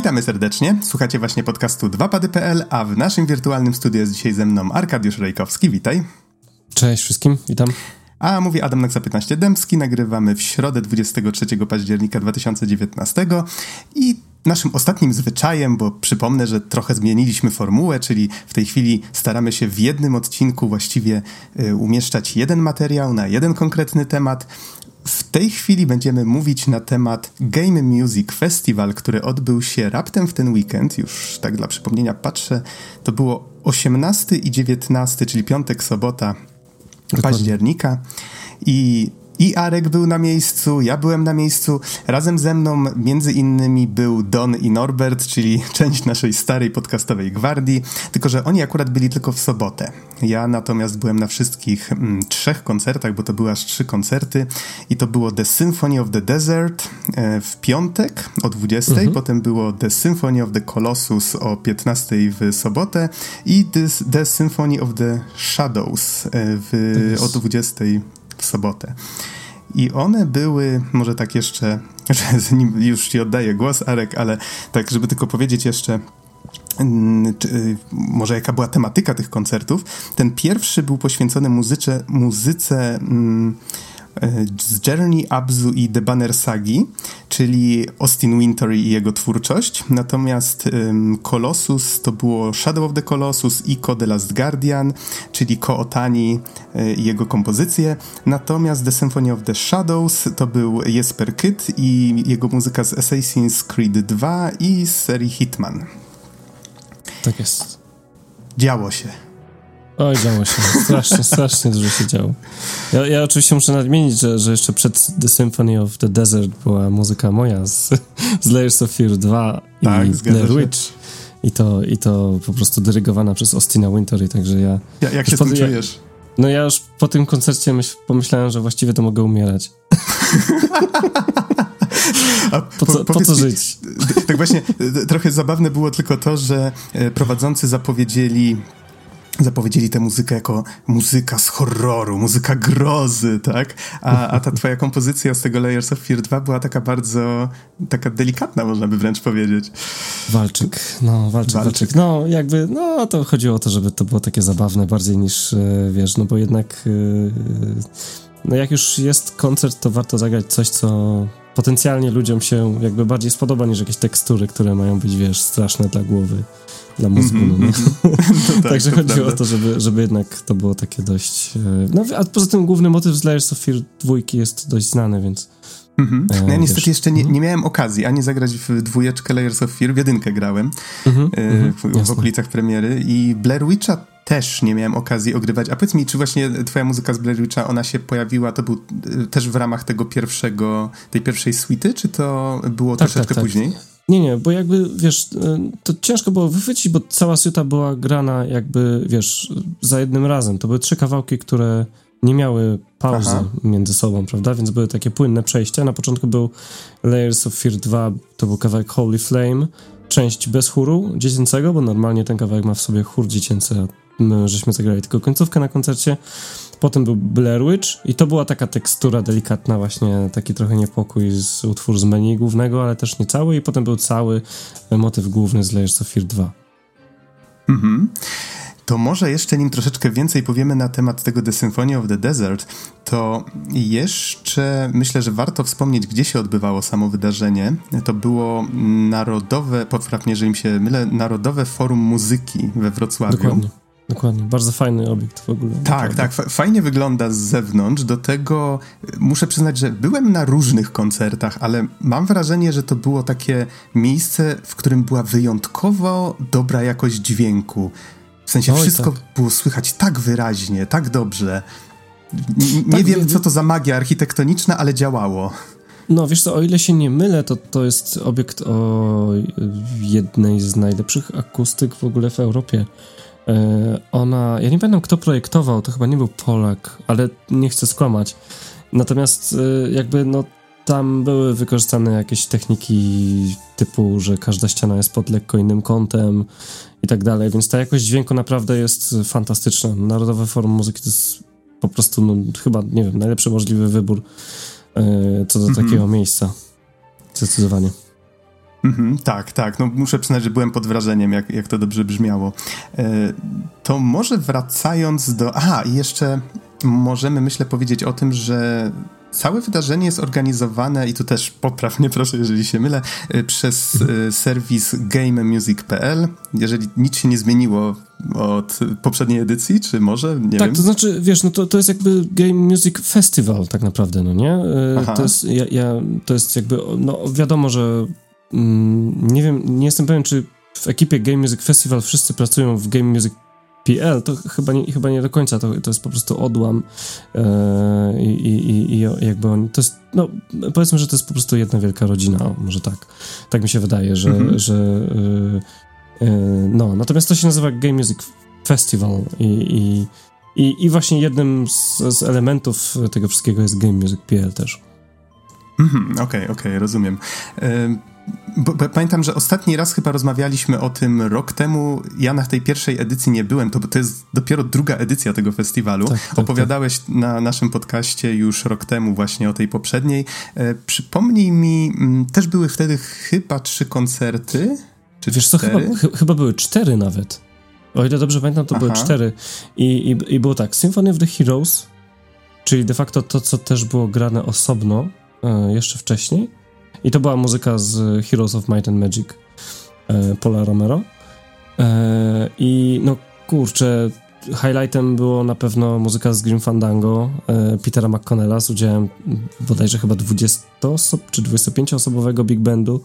Witamy serdecznie. Słuchacie właśnie podcastu 2pady.pl, a w naszym wirtualnym studiu jest dzisiaj ze mną Arkadiusz Rejkowski. Witaj. Cześć wszystkim, witam. A mówi Adam Naksa 15 Dębski. Nagrywamy w środę 23 października 2019 i naszym ostatnim zwyczajem, bo przypomnę, że trochę zmieniliśmy formułę, czyli w tej chwili staramy się w jednym odcinku właściwie y, umieszczać jeden materiał na jeden konkretny temat. W tej chwili będziemy mówić na temat Game Music Festival, który odbył się raptem w ten weekend. Już tak dla przypomnienia patrzę, to było 18 i 19, czyli piątek, sobota października. I i Arek był na miejscu, ja byłem na miejscu. Razem ze mną między innymi był Don i Norbert, czyli część naszej starej podcastowej gwardii, tylko że oni akurat byli tylko w sobotę. Ja natomiast byłem na wszystkich mm, trzech koncertach, bo to były aż trzy koncerty i to było The Symphony of the Desert e, w piątek o 20, mhm. potem było The Symphony of the Colossus o 15 w sobotę i The, the Symphony of the Shadows e, w, o 20 w sobotę. I one były, może tak jeszcze, że nim już ci oddaję głos, Arek, ale tak, żeby tylko powiedzieć jeszcze, mm, czy, może jaka była tematyka tych koncertów. Ten pierwszy był poświęcony muzyce, muzyce mm, z Journey, Abzu i The Banner Sagi, czyli Austin Winter i jego twórczość. Natomiast um, Colossus to było Shadow of the Colossus, Ico The Last Guardian, czyli Kootani y, i jego kompozycje. Natomiast The Symphony of the Shadows to był Jesper Kyt i jego muzyka z Assassin's Creed 2 i z serii Hitman. Tak jest. Działo się. Oj, działo się. Strasznie, strasznie dużo się działo. Ja, ja oczywiście muszę nadmienić, że, że jeszcze przed The Symphony of the Desert była muzyka moja z, z Layers of Fear 2 tak, i Blair Witch. I to, I to po prostu dyrygowana przez Austina Winter i także ja... ja jak się z tym czujesz? No ja już po tym koncercie myśl, pomyślałem, że właściwie to mogę umierać. A po, co, po co żyć? Tak właśnie, trochę zabawne było tylko to, że e, prowadzący zapowiedzieli zapowiedzieli tę muzykę jako muzyka z horroru, muzyka grozy, tak? A, a ta twoja kompozycja z tego Layers of Fear 2 była taka bardzo, taka delikatna, można by wręcz powiedzieć. Walczyk, no, walczyk, walczyk. walczyk. No, jakby, no, to chodziło o to, żeby to było takie zabawne bardziej niż, e, wiesz, no bo jednak, e, no jak już jest koncert, to warto zagrać coś, co potencjalnie ludziom się jakby bardziej spodoba niż jakieś tekstury, które mają być, wiesz, straszne dla głowy mózgu. Mm -hmm, no, tak, Także chodziło prawda. o to, żeby, żeby jednak to było takie dość... E, no, a poza tym główny motyw z Layers of Fear dwójki jest dość znany, więc... Mm -hmm. No ja niestety wiesz. jeszcze nie, mhm. nie, miałem okazji ani zagrać w dwójeczkę Layers of Fear, w jedynkę grałem mm -hmm, w, w okolicach premiery i Blair Witcha też nie miałem okazji ogrywać. A powiedz mi, czy właśnie twoja muzyka z Blair Witcha, ona się pojawiła, to był też w ramach tego pierwszego, tej pierwszej suity, czy to było tak, troszeczkę tak, tak. później? Nie, nie, bo jakby, wiesz, e, to ciężko było wychwycić, bo cała suita była grana jakby, wiesz, za jednym razem. To były trzy kawałki, które nie miały pauzy Aha. między sobą, prawda? Więc były takie płynne przejścia. Na początku był Layers of Fear 2, to był kawałek Holy Flame, część bez chóru dziecięcego, bo normalnie ten kawałek ma w sobie chór dziecięcy, a my żeśmy zagrali tylko końcówkę na koncercie. Potem był Blair Witch i to była taka tekstura delikatna, właśnie taki trochę niepokój z utwór z menu głównego, ale też nie cały. I potem był cały motyw główny z Layers of Fear 2. Mhm. To może jeszcze nim troszeczkę więcej powiemy na temat tego The Symphony of the Desert, to jeszcze myślę, że warto wspomnieć, gdzie się odbywało samo wydarzenie. To było Narodowe, poprawnie, jeżeli mi się mylę, Narodowe Forum Muzyki we Wrocławiu. Dokładnie. Dokładnie, bardzo fajny obiekt w ogóle. Tak, tak, fajnie wygląda z zewnątrz. Do tego muszę przyznać, że byłem na różnych koncertach, ale mam wrażenie, że to było takie miejsce, w którym była wyjątkowo dobra jakość dźwięku. W sensie Oj, wszystko tak. było słychać tak wyraźnie, tak dobrze. N nie tak, wiem, co to za magia architektoniczna, ale działało. No, wiesz co, o ile się nie mylę, to to jest obiekt o jednej z najlepszych akustyk w ogóle w Europie. E, ona, ja nie pamiętam kto projektował, to chyba nie był Polak, ale nie chcę skłamać. Natomiast e, jakby no tam były wykorzystane jakieś techniki typu, że każda ściana jest pod lekko innym kątem i tak dalej, więc ta jakość dźwięku naprawdę jest fantastyczna. Narodowe Forum Muzyki to jest po prostu no, chyba, nie wiem, najlepszy możliwy wybór e, co do mm -hmm. takiego miejsca. Zdecydowanie. Mhm, tak, tak. No, muszę przyznać, że byłem pod wrażeniem, jak, jak to dobrze brzmiało. E, to może wracając do. Aha, i jeszcze możemy, myślę, powiedzieć o tym, że Całe wydarzenie jest organizowane, i tu też poprawnie proszę, jeżeli się mylę, e, przez e, serwis gamemusic.pl. Jeżeli nic się nie zmieniło od poprzedniej edycji, czy może? Nie tak, wiem. to znaczy, wiesz, no to, to jest jakby Game Music Festival tak naprawdę, no nie? Aha. To jest, ja, ja, to jest jakby, no wiadomo, że nie wiem, nie jestem pewien, czy w ekipie Game Music Festival wszyscy pracują w Game Music PL, to chyba nie, chyba nie do końca, to, to jest po prostu odłam yy, i, i, i, jakby oni, to jest, no powiedzmy, że to jest po prostu jedna wielka rodzina, może tak, tak mi się wydaje, że, mhm. że yy, yy, no, natomiast to się nazywa Game Music Festival i, i, i, i właśnie jednym z, z, elementów tego wszystkiego jest Game Music PL też. Mhm, okej, okej, okay, okay, rozumiem. Pamiętam, że ostatni raz chyba rozmawialiśmy o tym rok temu. Ja na tej pierwszej edycji nie byłem, to, to jest dopiero druga edycja tego festiwalu. Tak, tak, Opowiadałeś tak. na naszym podcaście już rok temu właśnie o tej poprzedniej. E, przypomnij mi, m, mm, też były wtedy chyba trzy koncerty, czy Wiesz cztery? co, chyba, ch chyba były cztery nawet. O ile dobrze pamiętam, to Aha. były cztery. I, i, I było tak, Symphony of the Heroes, czyli de facto to, co też było grane osobno e, jeszcze wcześniej i to była muzyka z Heroes of Might and Magic e, Paula Romero. E, I no kurczę, highlightem było na pewno muzyka z Grim Fandango e, Petera McConnella z udziałem bodajże chyba 20 osób czy 25-osobowego big bandu.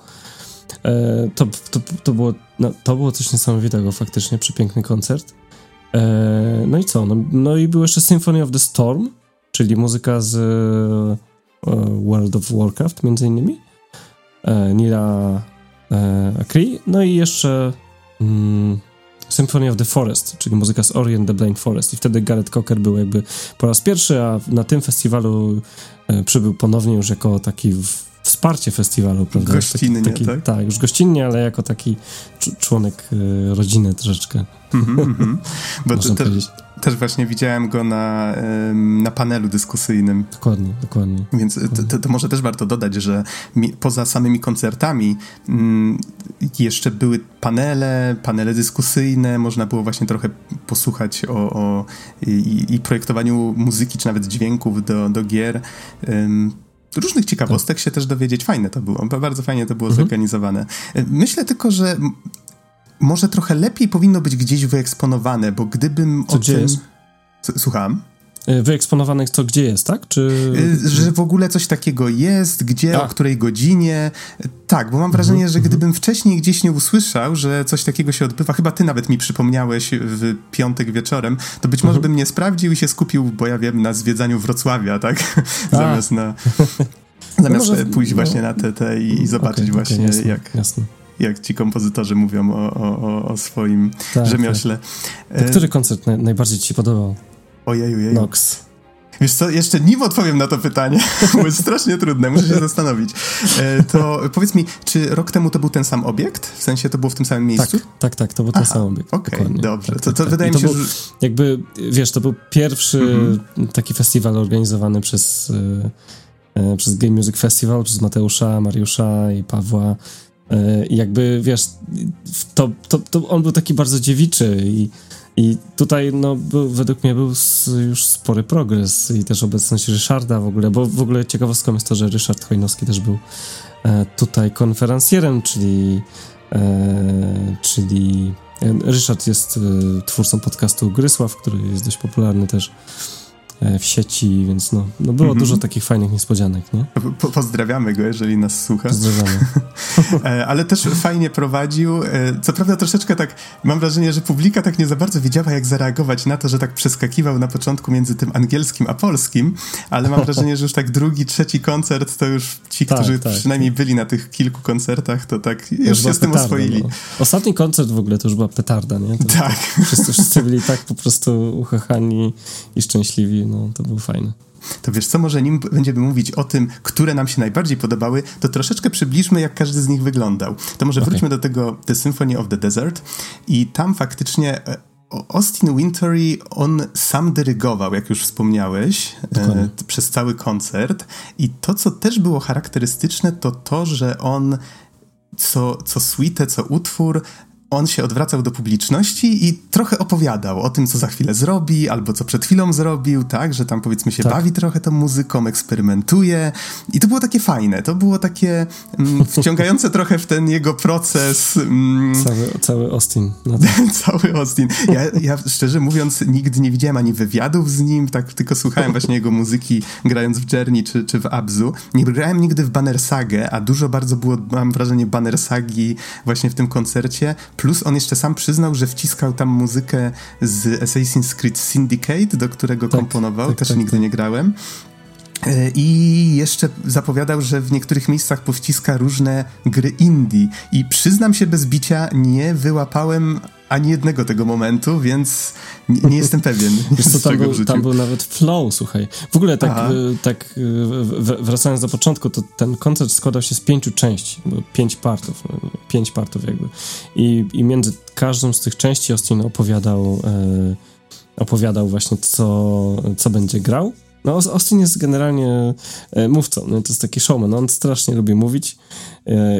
E, to, to, to, było, no, to było coś niesamowitego faktycznie, przepiękny koncert. E, no i co? No, no, i był jeszcze Symphony of the Storm, czyli muzyka z e, World of Warcraft między innymi. E, Nila e, Akri, no i jeszcze mm, Symphony of the Forest, czyli muzyka z Orient the Blind Forest. I wtedy Gareth Cocker był jakby po raz pierwszy, a na tym festiwalu e, przybył ponownie już jako taki wsparcie festiwalu, prawda? Gościnnie, taki, tak? Tak, już gościnnie, ale jako taki członek y, rodziny troszeczkę. Mm -hmm, Bo to, też właśnie widziałem go na, na panelu dyskusyjnym. Dokładnie, dokładnie. Więc To, to, może też warto dodać, że mi, poza samymi koncertami m, jeszcze były panele, panele dyskusyjne, można było właśnie trochę posłuchać o, o i, i, projektowaniu muzyki, czy nawet dźwięków do, do gier. Różnych ciekawostek się też dowiedzieć. Fajne to było, bardzo fajnie to było mhm. zorganizowane. Myślę tylko, że może trochę lepiej powinno być gdzieś wyeksponowane, bo gdybym Co o tym... jest? Słucham? E, wyeksponowane co gdzie jest, tak? Czy... E, że w ogóle coś takiego jest, gdzie, A. o której godzinie. Tak, bo mam wrażenie, mhm, że mhm. gdybym wcześniej gdzieś nie usłyszał, że coś takiego się odbywa, chyba ty nawet mi przypomniałeś w piątek wieczorem, to być może mhm. bym nie sprawdził i się skupił, bo ja wiem, na zwiedzaniu Wrocławia, tak? Zamiast na... Zamiast no może, pójść no. właśnie na te, te i zobaczyć okay, właśnie, okay, jasne, jak, jasne jak ci kompozytorzy mówią o, o, o swoim tak, rzemiośle. Tak. który koncert naj, najbardziej ci się podobał? Ojej, ojej. Nox. Wiesz co, jeszcze nim odpowiem na to pytanie, bo jest strasznie trudne, muszę się zastanowić. E, to powiedz mi, czy rok temu to był ten sam obiekt? W sensie to było w tym samym miejscu? Tak, tak, tak to był ten Aha, sam obiekt. Okej, okay, dobrze. Tak, to, to tak, wydaje mi się, był, że... Jakby, wiesz, to był pierwszy mhm. taki festiwal organizowany przez, e, e, przez Game Music Festival, przez Mateusza, Mariusza i Pawła I jakby, wiesz, to, to, to on był taki bardzo dziewiczy i, i tutaj, no, był, według mnie był już spory progres i też obecność Ryszarda w ogóle, bo w ogóle ciekawostką jest to, że Ryszard Chojnowski też był e, tutaj konferencjerem, czyli e, czyli Ryszard jest twórcą podcastu Grysław, który jest dość popularny też. E, w sieci, więc no, no było mm -hmm. dużo takich fajnych niespodzianek, nie? Po, pozdrawiamy go, jeżeli nas słucha. Pozdrawiamy. E, ale też fajnie prowadził. E, co prawda troszeczkę tak, mam wrażenie, że publika tak nie za bardzo wiedziała, jak zareagować na to, że tak przeskakiwał na początku między tym angielskim a polskim, ale mam wrażenie, że już tak drugi, trzeci koncert, to już ci, tak, którzy tak, przynajmniej tak. byli na tych kilku koncertach, to tak już, już się z tym petarda, oswoili. No. Ostatni koncert w ogóle to już była petarda, nie? To, tak. Wszyscy, wszyscy byli tak po prostu uchachani i szczęśliwi no to był fajny. To wiesz co, może nim będziemy mówić o tym, które nam się najbardziej podobały, to troszeczkę przybliżmy, jak każdy z nich wyglądał. To może okay. wróćmy do tego The Symphony of the Desert i tam faktycznie e, Austin Wintory, on sam dyrygował, jak już wspomniałeś, e, przez cały koncert i to, co też było charakterystyczne, to to, że on co, co suite, co utwór on się odwracał do publiczności i trochę opowiadał o tym, co za chwilę zrobi, albo co przed chwilą zrobił, tak, że tam powiedzmy się tak. bawi trochę tą muzyką, eksperymentuje i to było takie fajne, to było takie mm, wciągające trochę w ten jego proces. Mm, cały, cały Austin. No cały Austin. Ja, ja szczerze mówiąc nigdy nie widziałem ani wywiadów z nim, tak tylko słuchałem właśnie jego muzyki grając w Journey czy, czy w Abzu. Nie grałem nigdy w Banner Sagę, a dużo bardzo było, mam wrażenie, Banner Sagi właśnie w tym koncercie, Plus on jeszcze sam przyznał, że wciskał tam muzykę z Assassin's Creed Syndicate, do którego tak, komponował, tak, też tak, nigdy tak. nie grałem. E, I jeszcze zapowiadał, że w niektórych miejscach powciska różne gry indie. I przyznam się bez bicia, nie wyłapałem ani jednego tego momentu, więc nie, nie jestem pewien. Wiesz co, tam, był, tam był nawet flow, słuchaj. W ogóle tak, y, tak y, wracając do początku, to ten koncert składał się z pięciu części, pięć partów, no, pięć partów jakby. I, i między każdą z tych części Austin opowiadał, e, opowiadał właśnie co, co będzie grał. No, Austin jest generalnie e, mówcą, no, to jest taki showman, on strasznie lubi mówić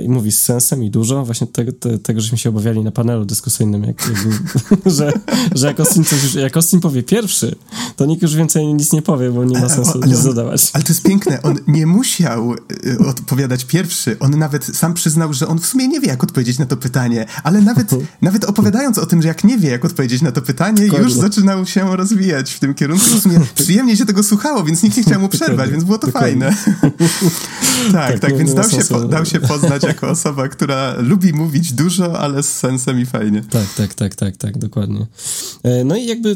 i mówi z sensem i dużo. Właśnie tego, te, tego żeśmy się obawiali na panelu dyskusyjnym, jak, że, że jak Austin, coś, jak Austin powie pierwszy, to nikt już więcej nic nie powie, bo nie ma sensu nic zadawać. Ale to jest piękne, on nie musiał e, odpowiadać pierwszy, on nawet sam przyznał, że on w sumie nie wie, jak odpowiedzieć na to pytanie, ale nawet, nawet opowiadając o tym, że jak nie wie, jak odpowiedzieć na to pytanie, już zaczynał się rozwijać w tym kierunku. W sumie przyjemnie się tego słuchało, więc nikt nie chciał mu przerwać, więc było to fajne. tak, tak, tak, więc dał się, po, dał się poznać jako osoba, która lubi mówić dużo, ale z sensem i fajnie. Tak, tak, tak, tak, tak, dokładnie. E, no i jakby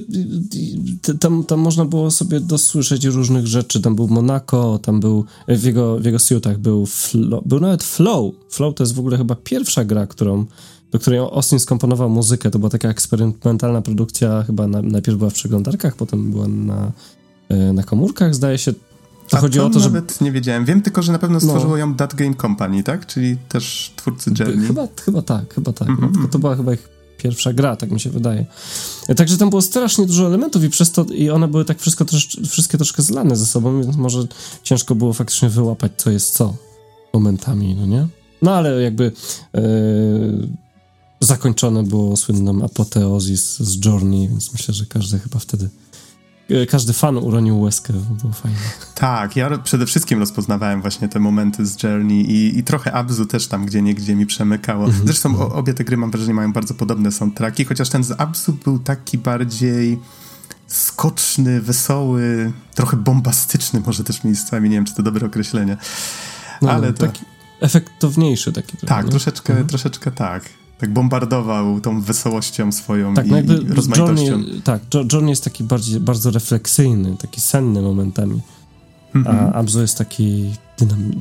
tam, tam można było sobie dosłyszeć różnych rzeczy. Tam był Monaco, tam był w jego, w jego suitach był, flow, był nawet Flow. Flow to jest w ogóle chyba pierwsza gra, którą do której Austin skomponował muzykę. To była taka eksperymentalna produkcja, chyba na, najpierw była w przeglądarkach, potem była na, e, na komórkach, zdaje się. To A chodzi to o to, że... nawet nie wiedziałem. Wiem tylko, że na pewno stworzyło no. ją That Game Company, tak? Czyli też twórcy Journey. Chyba, chyba tak, chyba tak. Mm -hmm. to była chyba ich pierwsza gra, tak mi się wydaje. Także tam było strasznie dużo elementów i przez to i one były tak wszystko trosz, wszystkie troszkę zlane ze sobą, więc może ciężko było faktycznie wyłapać, co jest co momentami, no nie? No ale jakby yy, zakończone było słynną apoteozis z Journey, więc myślę, że każdy chyba wtedy każdy fan uronił łezkę, było fajne. Tak, ja przede wszystkim rozpoznawałem właśnie te momenty z Journey i, i trochę Abzu też tam gdzie niegdzie mi przemykało. Mhm. Zresztą o, obie te gry mam wrażenie mają bardzo podobne soundtracki, chociaż ten z Abzu był taki bardziej skoczny, wesoły, trochę bombastyczny może też miejscami, nie wiem czy to dobre określenie. No, ale to... taki efektowniejszy taki. Trochę, tak, troszeczkę, mhm. troszeczkę tak tak bombardował tą wesołością swoją tak, i, no jakby rozmaitością. John, tak, John jest taki bardziej, bardzo refleksyjny, taki senny momentami, mm -hmm. a mhm. Abzu jest taki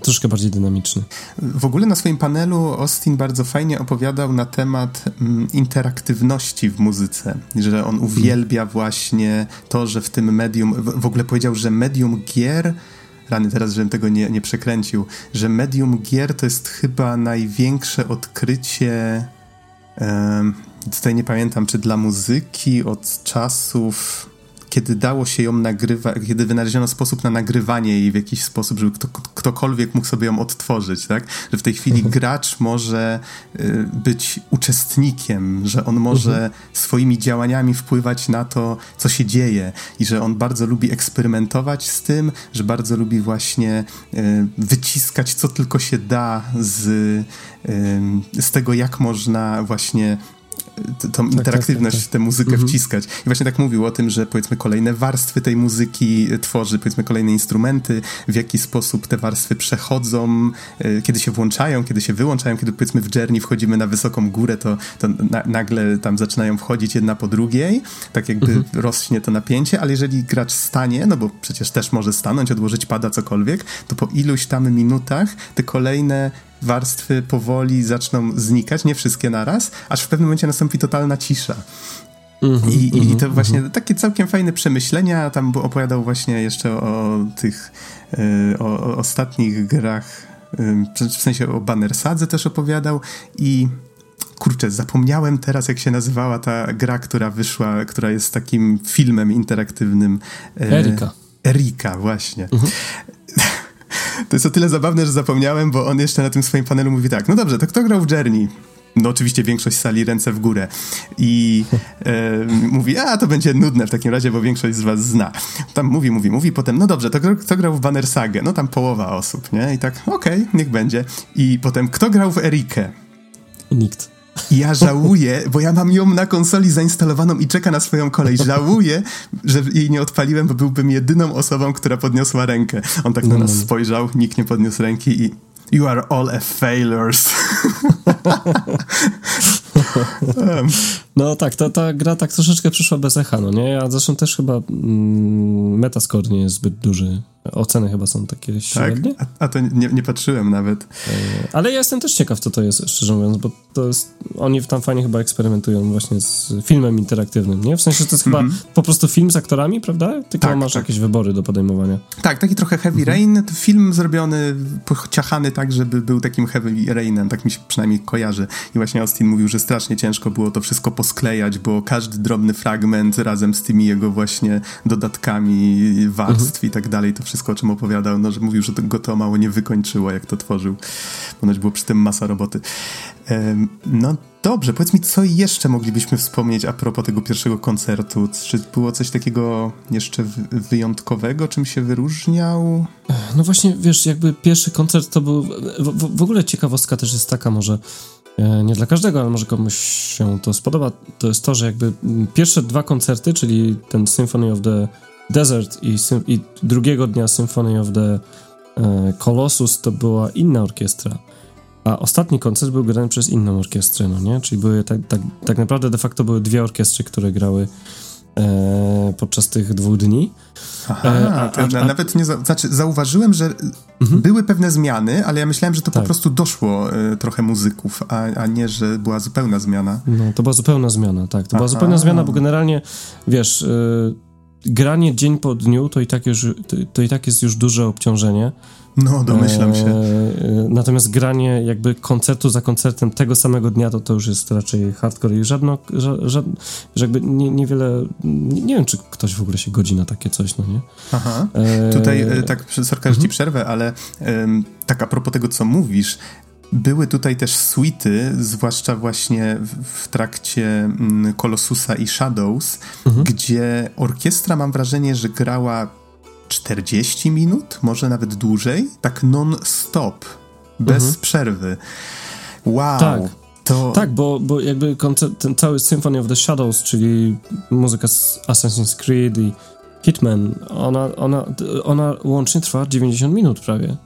troszkę bardziej dynamiczny. W ogóle na swoim panelu Austin bardzo fajnie opowiadał na temat mm, interaktywności w muzyce, że on mhm. uwielbia właśnie to, że w tym medium, w, w ogóle powiedział, że medium gier rany teraz, żebym tego nie, nie przekręcił, że medium gier to jest chyba największe odkrycie Tutaj nie pamiętam, czy dla muzyki od czasów kiedy dało się ją nagrywać, kiedy wynaleziono sposób na nagrywanie jej w jakiś sposób, żeby kto, ktokolwiek mógł sobie ją odtworzyć, tak? Że w tej chwili mhm. gracz może y, być uczestnikiem, że on może mhm. swoimi działaniami wpływać na to, co się dzieje i że on bardzo lubi eksperymentować z tym, że bardzo lubi właśnie y, wyciskać co tylko się da z, y, z tego, jak można właśnie tą tak, interaktywność, tak, tak, tę muzykę mhm. wciskać. I właśnie tak mówił o tym, że powiedzmy kolejne warstwy tej muzyki tworzy, powiedzmy kolejne instrumenty, w jaki sposób te warstwy przechodzą, e, kiedy się włączają, kiedy się wyłączają, kiedy powiedzmy w Journey wchodzimy na wysoką górę, to, to na, nagle tam zaczynają wchodzić jedna po drugiej, tak jakby mhm. rośnie to napięcie, ale jeżeli gracz stanie, no bo przecież też może stanąć, odłożyć pada, cokolwiek, to po iluś tam minutach te kolejne warstwy powoli zaczną znikać, nie wszystkie naraz, aż w pewnym momencie nastąpi totalna cisza. -hmm, I, I, to mhm, właśnie mm -hmm. takie całkiem fajne przemyślenia. Tam opowiadał właśnie jeszcze o tych y, o, o, ostatnich grach, y, w sensie o Bannersadze też opowiadał i kurczę, zapomniałem teraz, jak się nazywała ta gra, która wyszła, która jest takim filmem interaktywnym. Y, Erika. Erika, właśnie. Mhm. To jest o tyle zabawne, że zapomniałem, bo on jeszcze na tym swoim panelu mówi tak, no dobrze, to kto grał w Journey? no oczywiście większość sali ręce w górę i e, mówi, a to będzie nudne w takim razie, bo większość z was zna. Tam mówi, mówi, mówi, potem, no dobrze, to kto grał w Banner Sagę? No tam połowa osób, nie? I tak, okej, okay, niech będzie. I potem, kto grał w Erikę? Nikt. Ja żałuję, bo ja mam ją na konsoli zainstalowaną i czeka na swoją kolej. Żałuję, że jej nie odpaliłem, bo byłbym jedyną osobą, która podniosła rękę. On tak na no, nas no. spojrzał, nikt nie podniósł ręki i You are all a failures. no tak, ta, ta gra tak troszeczkę przyszła bez echa, no nie? A zresztą też chyba mm, metascore nie jest zbyt duży. Oceny chyba są takie tak? średnie. A, a to nie, nie, patrzyłem nawet. E, ale ja jestem też ciekaw, co to jest, szczerze mówiąc, bo to jest, oni tam fajnie chyba eksperymentują właśnie z filmem interaktywnym, nie? W sensie, że to jest chyba mm -hmm. po prostu film z aktorami, prawda? Tylko tak, masz tak. jakieś wybory do podejmowania. Tak, taki trochę Heavy mm -hmm. Rain, to film zrobiony, ciachany tak, żeby był takim Heavy Rainem, tak mi się przynajmniej kojarzy. I właśnie Austin mówił, że strasznie ciężko było to wszystko posklejać, bo każdy drobny fragment razem z tymi jego właśnie dodatkami, warstw mm -hmm. i tak dalej, to wszystko, o czym opowiadał, no, że mówił, że go to mało nie wykończyło, jak to tworzył. Ponoć było przy tym masa roboty. No dobrze, powiedz mi, co jeszcze moglibyśmy wspomnieć a propos tego pierwszego koncertu? Czy było coś takiego jeszcze wyjątkowego, czym się wyróżniał? No właśnie, wiesz, jakby pierwszy koncert to był... W, w ogóle ciekawostka też jest taka może, e, nie dla każdego, ale może komuś się to spodoba, to jest to, że jakby pierwsze dwa koncerty, czyli ten Symphony of the Desert i, i drugiego dnia Symphony of the e, Colossus to była inna orkiestra. A ostatni koncert był grany przez inną orkiestrę, no nie? Czyli były tak, tak, tak naprawdę de facto były dwie orkiestry, które grały e, podczas tych dwóch dni. Aha, e, a, a, a, nawet nie, znaczy zauważyłem, że mhm. były pewne zmiany, ale ja myślałem, że to tak. po prostu doszło e, trochę muzyków, a, nie, że była zupełna zmiana. No, to była zupełna zmiana, tak. To Aha. była zupełna zmiana, bo generalnie, wiesz, e, granie dzień po dniu to i tak, już, to, i tak jest już duże obciążenie. No, domyślam się. E, natomiast granie jakby koncertu za koncertem tego samego dnia, to to już jest raczej hardcore i żadno, ża, ża, że jakby nie, niewiele, nie, nie, wiem, czy ktoś w ogóle się godzi na takie coś, no nie? Aha. E... Tutaj, e, tak, sorka, że ci mhm. przerwę, ale um, tak a propos tego, co mówisz, były tutaj też suity, zwłaszcza właśnie w, trakcie mm, Colossusa i Shadows, mhm. gdzie orkiestra, mam wrażenie, że grała 40 minut, może nawet dłużej, tak non-stop, bez mhm. przerwy. Wow! Tak. To... Tak, bo, bo jakby koncert, ten cały Symphony of the Shadows, czyli muzyka z Assassin's Creed i Hitman, ona, ona, ona łącznie trwa 90 minut prawie.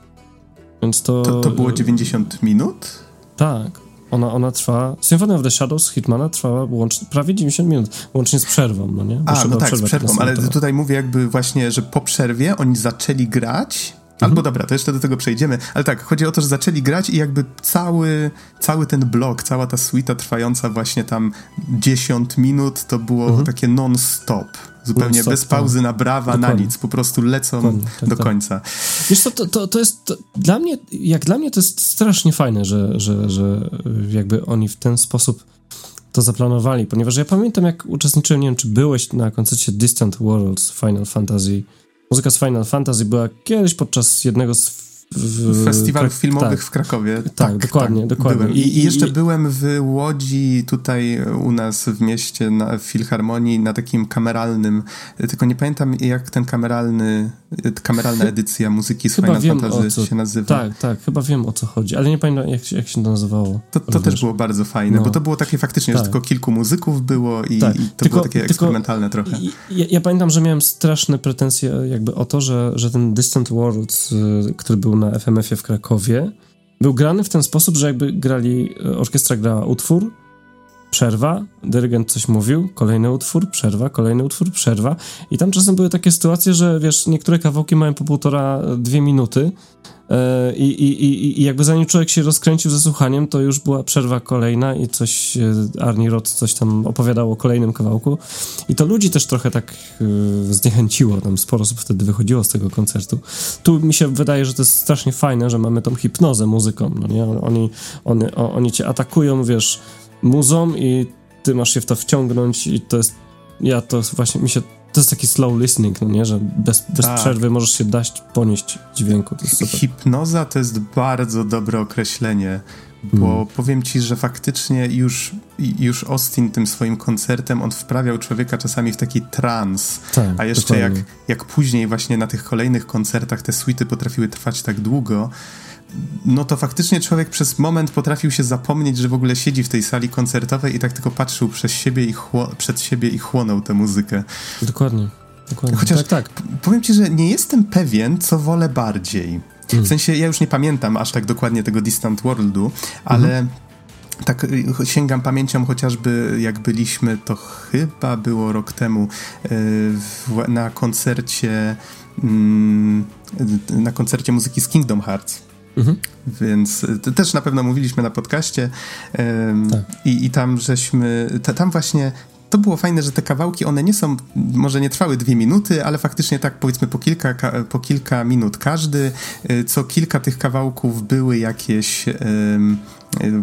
Więc to... To, to było 90 minut? Tak. Ona, ona trwa. Symphony of the Shadows Hitmana trwała łącznie, prawie 90 minut, łącznie z przerwą, no nie? Bo A, no tak, z przerwą, ale tutaj mówię jakby właśnie, że po przerwie oni zaczęli grać. Mhm. Albo dobra, to jeszcze do tego przejdziemy, ale tak, chodzi o to, że zaczęli grać i jakby cały, cały ten blok, cała ta suita trwająca właśnie tam 10 minut, to było mhm. takie non-stop. Zupełnie bez pauzy na brawa, Dokładnie. na nic, po prostu lecą tak, do tak. końca. Wiesz co, to, to, to jest to, dla mnie, jak dla mnie to jest strasznie fajne, że, że, że jakby oni w ten sposób to zaplanowali, ponieważ ja pamiętam jak uczestniczyłem, nie wiem czy byłeś na koncercie Distant Worlds Final Fantasy. Muzyka z Final Fantasy była kiedyś podczas jednego z w festiwalach filmowych tak, w Krakowie. Tak, tak dokładnie, tak, dokładnie. I, I, jeszcze i, byłem w Łodzi, tutaj u nas w mieście, na, w Filharmonii, na takim kameralnym, tylko nie pamiętam jak ten kameralny, kameralna edycja muzyki z Final Fantasy co, się nazywa. Tak, tak, chyba wiem o co chodzi, ale nie pamiętam jak, jak się to nazywało. To, to też było bardzo fajne, no. bo to było takie faktycznie, tak. że tylko kilku muzyków było i, tak. i to tylko, było takie eksperymentalne trochę. Ja, ja, pamiętam, że miałem straszne pretensje jakby o to, że, że ten Distant Worlds, y, który był na FMF-ie w Krakowie, był grany w ten sposób, że jakby grali, e, orkiestra grała utwór, przerwa, dyrygent coś mówił, kolejny utwór, przerwa, kolejny utwór, przerwa. I tam czasem były takie sytuacje, że wiesz, niektóre kawałki mają po półtora, dwie minuty i, i, i, i jakby zanim człowiek się rozkręcił ze słuchaniem, to już była przerwa kolejna i coś, e, Arnie Roth coś tam opowiadał o kolejnym kawałku. I to ludzi też trochę tak e, zniechęciło, tam sporo osób wtedy wychodziło z tego koncertu. Tu mi się wydaje, że to jest strasznie fajne, że mamy tą hipnozę muzyką, no nie? Oni, oni, oni cię atakują, wiesz, muzą i ty masz się w to wciągnąć i to jest, ja to właśnie, mi się to jest taki slow listening, no nie? Że bez, bez tak. przerwy możesz się dać ponieść dźwięku. To Hipnoza to jest bardzo dobre określenie, bo hmm. powiem ci, że faktycznie już, już Austin tym swoim koncertem, on wprawiał człowieka czasami w taki trans, tak, a jeszcze jak, jak później właśnie na tych kolejnych koncertach te suity potrafiły trwać tak długo, no to faktycznie człowiek przez moment potrafił się zapomnieć, że w ogóle siedzi w tej sali koncertowej i tak tylko patrzył przez siebie i przed siebie i chłonął tę muzykę. Dokładnie. Dokładnie. Chociaż tak, tak. powiem ci, że nie jestem pewien, co wolę bardziej. Hmm. W sensie ja już nie pamiętam aż tak dokładnie tego Distant Worldu, ale mhm. tak y, sięgam pamięcią chociażby jak byliśmy, to chyba było rok temu yy, na koncercie yy, na koncercie muzyki z Kingdom Hearts. Mhm. Więc y, też na pewno mówiliśmy na podcaście tak. i, i tam żeśmy, tam właśnie to było fajne, że te kawałki, one nie są, może nie trwały dwie minuty, ale faktycznie tak powiedzmy po kilka, po kilka minut każdy. Y, co kilka tych kawałków były jakieś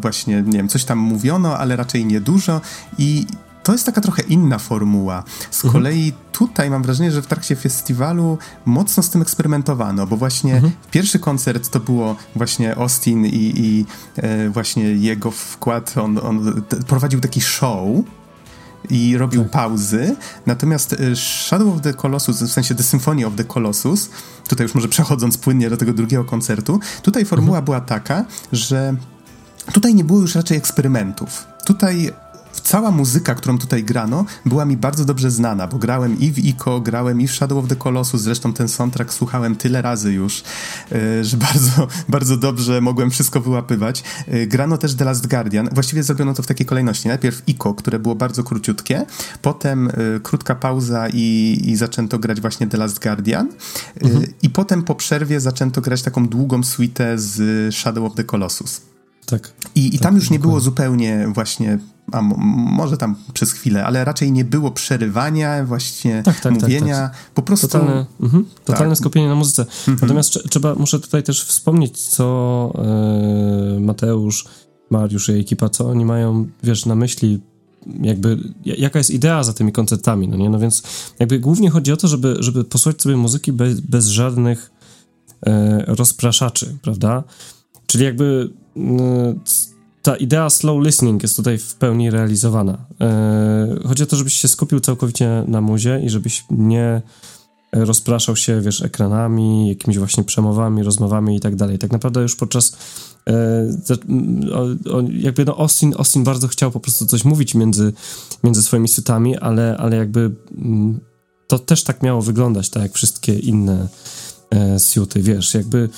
właśnie, nie wiem, coś tam mówiono, ale raczej niedużo i to jest taka trochę inna formuła. Z mhm. kolei tutaj mam wrażenie, że w trakcie festiwalu mocno z tym eksperymentowano, bo właśnie mhm. pierwszy koncert to było właśnie Austin i, i e, właśnie jego wkład, on, on prowadził taki show, i robił tak. pauzy. Natomiast e, Shadow of the Colossus, w sensie The Symphony of the Colossus, tutaj już może przechodząc płynnie do tego drugiego koncertu, tutaj formuła mhm. była taka, że tutaj nie było już raczej eksperymentów. Tutaj cała muzyka, którą tutaj grano, była mi bardzo dobrze znana, bo grałem i w Ico, grałem i w Shadow of the Colossus, zresztą ten soundtrack słuchałem tyle razy już, e, że bardzo, bardzo dobrze mogłem wszystko wyłapywać. E, grano też The Last Guardian, właściwie zrobiono to w takiej kolejności. Najpierw Ico, które było bardzo króciutkie, potem e, krótka pauza i, i zaczęto grać właśnie The Last Guardian mhm. i potem po przerwie zaczęto grać taką długą suite z Shadow of the Colossus. Tak. I, i tak, tam już nie było zupełnie właśnie a może tam przez chwilę, ale raczej nie było przerywania, właśnie tak, tak, tak mówienia, tak, po prostu... Totalne, mhm, totalne tak. skupienie na muzyce. Mhm. Natomiast trzeba, muszę tutaj też wspomnieć, co e, Mateusz, Mariusz i ekipa, co oni mają, wiesz, na myśli jakby, jaka jest idea za tymi koncertami, no nie? No więc jakby głównie chodzi o to, żeby, żeby posłuchać sobie muzyki bez, bez żadnych e, rozpraszaczy, prawda? Czyli jakby ta idea slow listening jest tutaj w pełni realizowana. E, chodzi o to, żebyś się skupił całkowicie na muzie i żebyś nie rozpraszał się, wiesz, ekranami, jakimiś właśnie przemowami, rozmowami i tak dalej. Tak naprawdę już podczas e, jakby no Austin, Austin bardzo chciał po prostu coś mówić między, między swoimi sytami, ale, ale jakby to też tak miało wyglądać, tak jak wszystkie inne e, siuty, wiesz, jakby,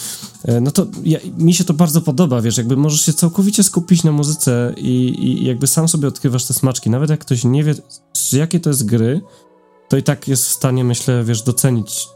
e, no to ja, mi się to bardzo podoba, wiesz, jakby możesz się całkowicie skupić na muzyce i, i jakby sam sobie odkrywasz te smaczki, nawet jak ktoś nie wie, z jakie to jest gry, to i tak jest w stanie, myślę, wiesz, docenić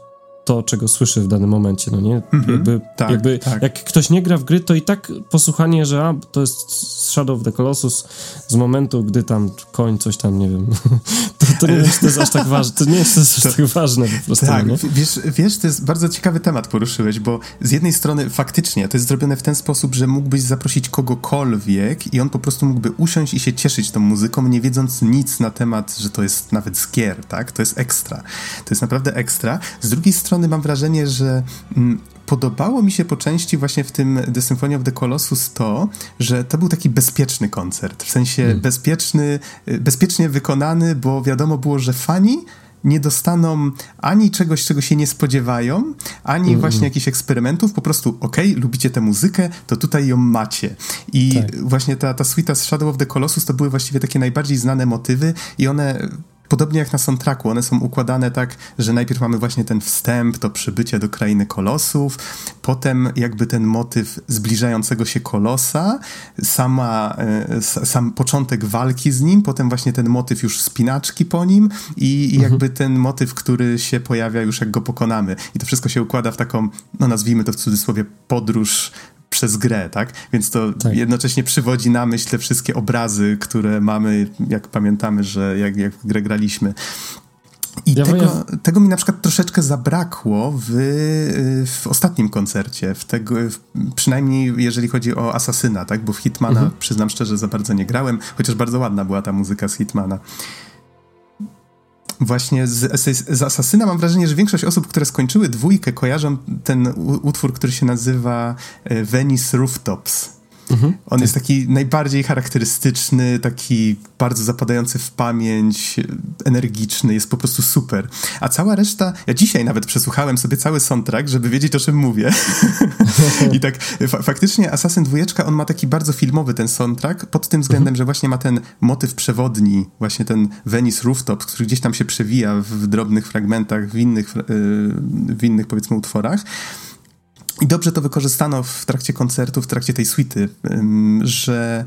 to, czego słyszy w danym momencie, no nie? Mm -hmm, jakby, tak, jakby tak. jak ktoś nie gra w gry, to i tak posłuchanie, że a, to jest Shadow of the Colossus z momentu, gdy tam koń coś tam, nie wiem, to, to nie jest, to jest aż tak ważne, to nie jest aż to, tak ważne po prostu, Tak, no wiesz, wiesz, to jest bardzo ciekawy temat poruszyłeś, bo z jednej strony faktycznie to jest zrobione w ten sposób, że mógłbyś zaprosić kogokolwiek i on po prostu mógłby usiąść i się cieszyć tą muzyką, nie wiedząc nic na temat, że to jest nawet z gier, tak? To jest ekstra. To jest naprawdę ekstra. Z drugiej strony strony mam wrażenie, że mm, podobało mi się po części właśnie w tym The Symphony of the Colossus to, że to był taki bezpieczny koncert, w sensie hmm. bezpieczny, bezpiecznie wykonany, bo wiadomo było, że fani nie dostaną ani czegoś, czego się nie spodziewają, ani mm. właśnie jakichś eksperymentów, po prostu okej, okay, lubicie tę muzykę, to tutaj ją macie. I tak. właśnie ta, ta suita z Shadow of the Colossus to były właściwie takie najbardziej znane motywy i one Podobnie jak na soundtracku, one są układane tak, że najpierw mamy właśnie ten wstęp, to przybycie do krainy kolosów, potem jakby ten motyw zbliżającego się kolosa, sama, e, sam początek walki z nim, potem właśnie ten motyw już spinaczki po nim i, i mhm. jakby ten motyw, który się pojawia już jak go pokonamy. I to wszystko się układa w taką, no nazwijmy to w cudzysłowie, podróż przez grę, tak? Więc to tak. jednocześnie przywodzi na myśl te wszystkie obrazy, które mamy, jak pamiętamy, że jak, jak w grę graliśmy. I ja tego, ja... tego mi na przykład troszeczkę zabrakło w, w ostatnim koncercie, w tego, w, przynajmniej jeżeli chodzi o Asasyna, tak? Bo w Hitmana, mhm. przyznam szczerze, za bardzo nie grałem, chociaż bardzo ładna była ta muzyka z Hitmana. Właśnie z, z, z Asasyna mam wrażenie, że większość osób, które skończyły dwójkę, kojarzą ten utwór, który się nazywa e, Venice Rooftops. Mhm, On jest taki najbardziej charakterystyczny, taki bardzo zapadający w pamięć, energiczny, jest po prostu super. A cała reszta, ja dzisiaj nawet przesłuchałem sobie cały soundtrack, żeby wiedzieć o czym mówię. I tak fa faktycznie Assassin 2, on ma taki bardzo filmowy ten soundtrack, pod tym względem, mhm. że właśnie ma ten motyw przewodni, właśnie ten Venice Rooftop, który gdzieś tam się przewija w drobnych fragmentach, w innych, w innych powiedzmy utworach. I dobrze to wykorzystano w trakcie koncertu, w trakcie tej suity, że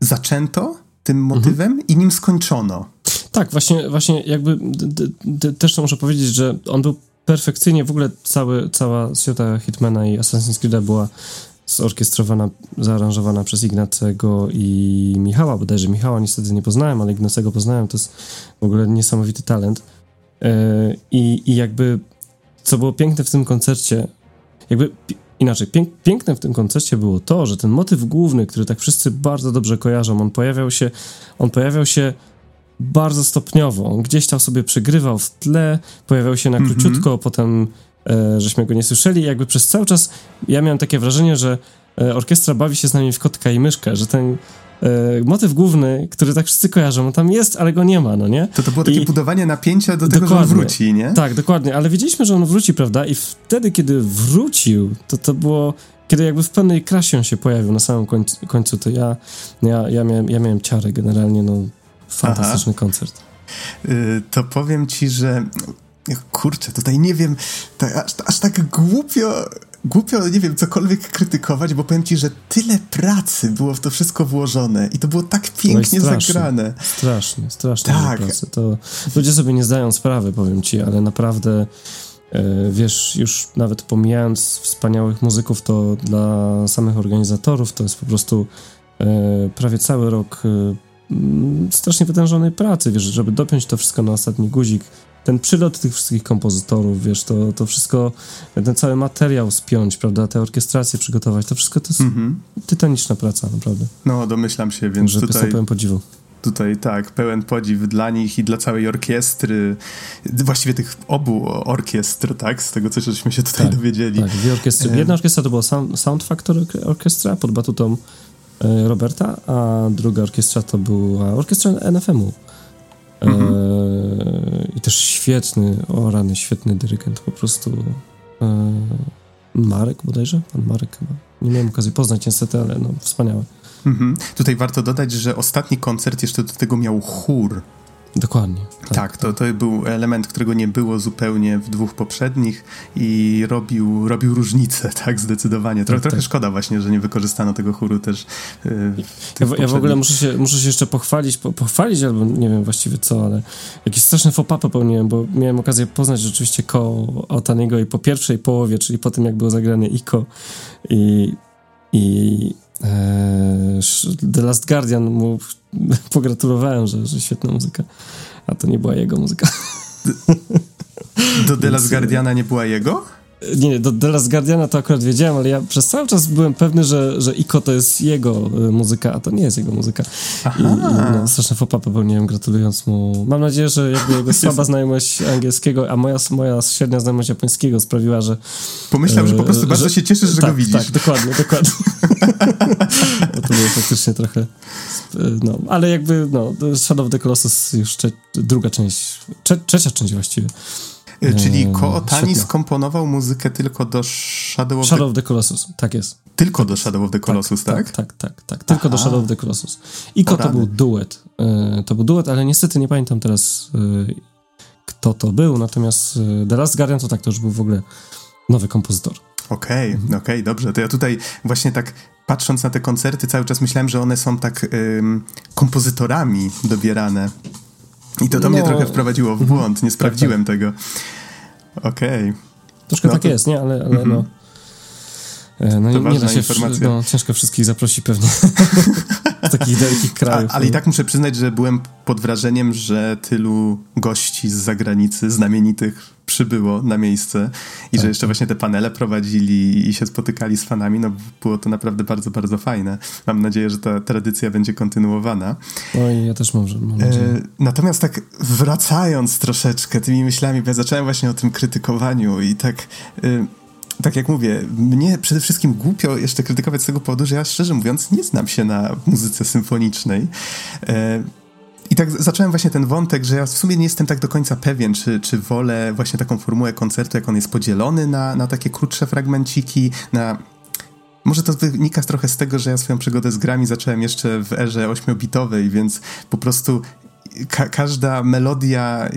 zaczęto tym mhm. motywem mhm. i nim skończono. Tak, właśnie, właśnie jakby też to muszę powiedzieć, że on był perfekcyjnie, w ogóle cały, cała suita Hitmana i Assassin's Creed była zorkiestrowana, zaaranżowana przez Ignacego i Michała, bodajże Michała niestety nie poznałem, ale Ignacego poznałem, to jest w ogóle niesamowity talent. Yy, I, I jakby, co było piękne w tym koncercie, jakby inaczej, pięk, piękne w tym koncercie było to, że ten motyw główny, który tak wszyscy bardzo dobrze kojarzą, on pojawiał się, on pojawiał się bardzo stopniowo. On gdzieś tam sobie przegrywał w tle, pojawiał się na mm -hmm. króciutko, potem e, żeśmy go nie słyszeli. Jakby przez cały czas ja miałem takie wrażenie, że e, orkiestra bawi się z nami w kotka i myszkę, że ten e, motyw główny, który tak wszyscy kojarzą, on tam jest, ale go nie ma, no nie? To to było takie I... budowanie napięcia do tego, że on wróci, nie? Tak, dokładnie, ale wiedzieliśmy, że on wróci, prawda? I wtedy, kiedy wrócił, to to było kiedy jakby w pewnej krasie on się pojawił na samym końcu, końcu to ja, ja, ja, miałem, ja miałem ciarę generalnie, no fantastyczny Aha. koncert. Y, to powiem ci, że kurczę, tutaj nie wiem, aż, aż tak głupio głupio, nie wiem, cokolwiek krytykować, bo powiem ci, że tyle pracy było w to wszystko włożone i to było tak pięknie no strasznie, zagrane. Strasznie, strasznie tak. pracy. To ludzie sobie nie zdają sprawy, powiem ci, ale naprawdę e, wiesz, już nawet pomijając wspaniałych muzyków, to dla samych organizatorów to jest po prostu e, prawie cały rok e, strasznie wytężonej pracy, wiesz, żeby dopiąć to wszystko na ostatni guzik, ten przylot tych wszystkich kompozytorów, wiesz, to, to wszystko, ten cały materiał spiąć, prawda, te orkiestracje przygotować, to wszystko to jest -hmm. tytaniczna praca, naprawdę. No, domyślam się, więc tutaj... pełen podziwu. Tutaj tak, pełen podziw dla nich i dla całej orkiestry, właściwie tych obu orkiestr, tak, z tego co żeśmy się tutaj tak, dowiedzieli. Tak, dwie orkiestry. Jedna orkiestra to była Sound Factor Orkiestra pod batutą e, Roberta, a druga orkiestra to była orkiestra NFM-u. Mhm. E, I też świetny, o rany, świetny dyrygent, po prostu. E, Marek bodajże? Pan Marek chyba. Nie miałem okazji poznać niestety, ale no, wspaniałe. Mhm. Tutaj warto dodać, że ostatni koncert jeszcze do tego miał chór. Dokładnie. Tak, tak to, to był element, którego nie było zupełnie w dwóch poprzednich i robił, robił różnicę, tak, zdecydowanie. Tro, tak, trochę tak. szkoda właśnie, że nie wykorzystano tego chóru też yy, ja, ja, w ogóle muszę się, muszę się jeszcze pochwalić, po, pochwalić, albo nie wiem właściwie co, ale jakieś straszne faux popełniłem, bo miałem okazję poznać rzeczywiście Ko Otaniego i po pierwszej połowie, czyli po tym, jak było zagrane Iko i e, The Last Guardian mu pogratulowałem, że, że świetna muzyka, a to nie była jego muzyka. Do The Last Guardiana nie była jego? Nie, nie, do The Last Guardiana to akurat wiedziałem, ale ja przez cały czas byłem pewny, że, że Iko to jest jego y, muzyka, a to nie jest jego muzyka. Aha. I, no, straszne fopapy popełniłem, gratulując mu. Mam nadzieję, że jakby jego słaba znajomość angielskiego, a moja, moja średnia znajomość japońskiego sprawiła, że... Pomyślałem, że po prostu bardzo że, się cieszysz, że tak, go widzisz. Tak, dokładnie, dokładnie. to było faktycznie trochę... No, ale jakby, no, Shadow of the Colossus już druga część, trzecia część właściwie E, czyli Ko Otani skomponował muzykę tylko do Shadow of, Shadow the... of the Colossus, tak jest. Tylko do Shadow of the Colossus, tak? Tak, tak, tak, tak. tak. Tylko Aha. do Shadow of the Colossus. Iko to był duet. E, to był duet, ale niestety nie pamiętam teraz e, kto to był, natomiast The Last Guardian to tak, to już był w ogóle nowy kompozytor. Okej, okay, mhm. okej, okay, dobrze. To ja tutaj właśnie tak patrząc na te koncerty cały czas myślałem, że one są tak ym, kompozytorami dobierane. I to, to no, mnie trochę wprowadziło w błąd, nie sprawdziłem tak, tak. tego. Okej. Okay. Troszkę no tak to... jest, nie? Ale, ale mm -hmm. no... E, no to nie da się, no, ciężko wszystkich zaprosić pewnie. z takich dalekich krajów. A, ale i tak muszę przyznać, że byłem pod wrażeniem, że tylu gości z zagranicy, znamienitych, przybyło na miejsce i tak. że jeszcze właśnie te panele prowadzili i się spotykali z fanami, no było to naprawdę bardzo, bardzo fajne. Mam nadzieję, że ta tradycja będzie kontynuowana. Oj, ja też mam, mam nadzieję. E, natomiast tak wracając troszeczkę tymi myślami, bo ja zacząłem właśnie o tym krytykowaniu i tak... E, tak jak mówię, mnie przede wszystkim głupio jeszcze krytykować z tego powodu, że ja szczerze mówiąc nie znam się na muzyce symfonicznej. E, i tak zacząłem właśnie ten wątek, że ja w sumie nie jestem tak do końca pewien, czy, czy wolę właśnie taką formułę koncertu, jak on jest podzielony na, na takie krótsze fragmenciki, na może to wynika trochę z tego, że ja swoją przygodę z grami zacząłem jeszcze w erze 8-bitowej, więc po prostu ka każda melodia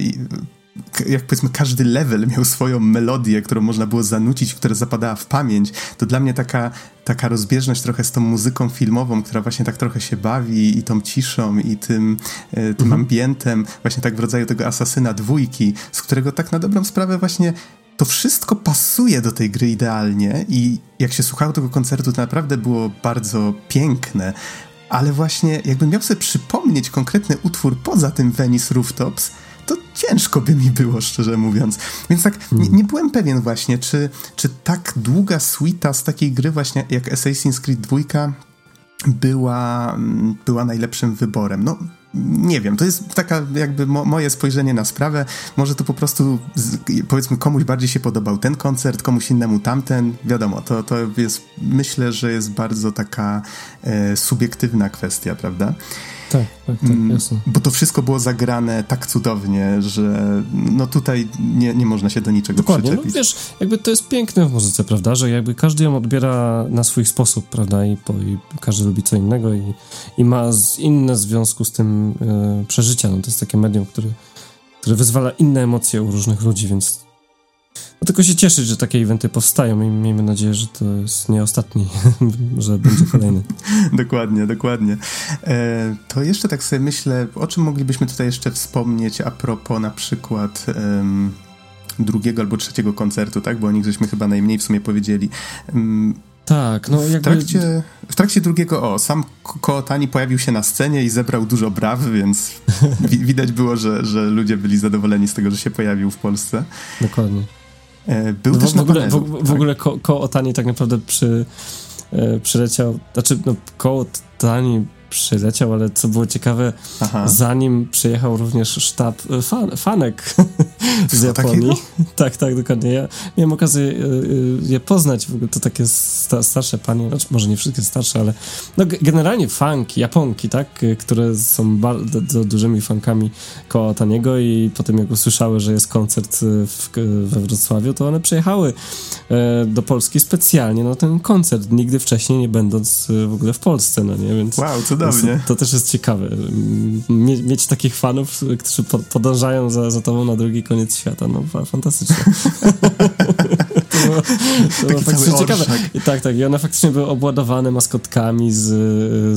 jak powiedzmy każdy level miał swoją melodię, którą można było zanucić, która zapadała w pamięć, to dla mnie taka, taka rozbieżność trochę z tą muzyką filmową, która właśnie tak trochę się bawi i tą ciszą i tym, e, tym mhm. ambientem, właśnie tak w rodzaju tego asasyna dwójki, z którego tak na dobrą sprawę właśnie to wszystko pasuje do tej gry idealnie i jak się słuchało tego koncertu, to naprawdę było bardzo piękne, ale właśnie jakbym miał sobie przypomnieć konkretny utwór poza tym Venice Rooftops, to ciężko by mi było, szczerze mówiąc. Więc tak, nie, hmm. nie, byłem pewien właśnie, czy, czy tak długa suita z takiej gry właśnie jak Assassin's Creed 2 była, mm, była najlepszym wyborem. No, nie wiem, to jest taka jakby mo moje spojrzenie na sprawę. Może to po prostu powiedzmy komuś bardziej się podobał ten koncert, komuś innemu tamten. Wiadomo, to, to jest, myślę, że jest bardzo taka e, subiektywna kwestia, prawda? Tak, tak, tak, mm, jasne. Bo to wszystko było zagrane tak cudownie, że no tutaj nie, nie można się do niczego Dokładnie, no przyczepić. no wiesz, jakby to jest piękne w muzyce, prawda, że jakby każdy ją odbiera na swój sposób, prawda, i, po, i każdy lubi co innego i, i ma z, inne w związku z tym e, przeżycia, no to jest takie medium, który, które wyzwala inne emocje u różnych ludzi, więc tylko się cieszyć, że takie eventy powstają i miejmy nadzieję, że to jest nie ostatni, że będzie kolejny. dokładnie, dokładnie. E, to jeszcze tak sobie myślę, o czym moglibyśmy tutaj jeszcze wspomnieć a propos na przykład um, drugiego albo trzeciego koncertu, tak? Bo o nich żeśmy chyba najmniej w sumie powiedzieli. Um, tak, no jakby... W trakcie, w trakcie drugiego, o, sam Kootani pojawił się na scenie i zebrał dużo braw, więc widać było, że, że ludzie byli zadowoleni z tego, że się pojawił w Polsce. Dokładnie. E, był no też w, ogóle, w, w, tak. ogóle ko, koło Tani tak naprawdę przy, e, przyleciał, znaczy no, koło Tani przyleciał, ale co było ciekawe, Aha. zanim przyjechał również sztab e, fan, fanek z Japonii. Tak, tak, dokładnie. Ja miałem okazję e, e, je poznać, w ogóle to takie sta, starsze panie, znaczy może nie wszystkie starsze, ale no generalnie fanki, Japonki, tak, które są bardzo dużymi fankami koła Taniego i potem jak usłyszały, że jest koncert w, we Wrocławiu, to one przyjechały do Polski specjalnie na ten koncert, nigdy wcześniej nie będąc w ogóle w Polsce, no nie, więc... Wow, cudownie. To, też jest ciekawe. Mie mieć takich fanów, którzy po podążają za, za tobą na drugi koniec świata. No, fantastycznie. to było, to było faktycznie ciekawe. I tak, tak. I one faktycznie były obładowane maskotkami z,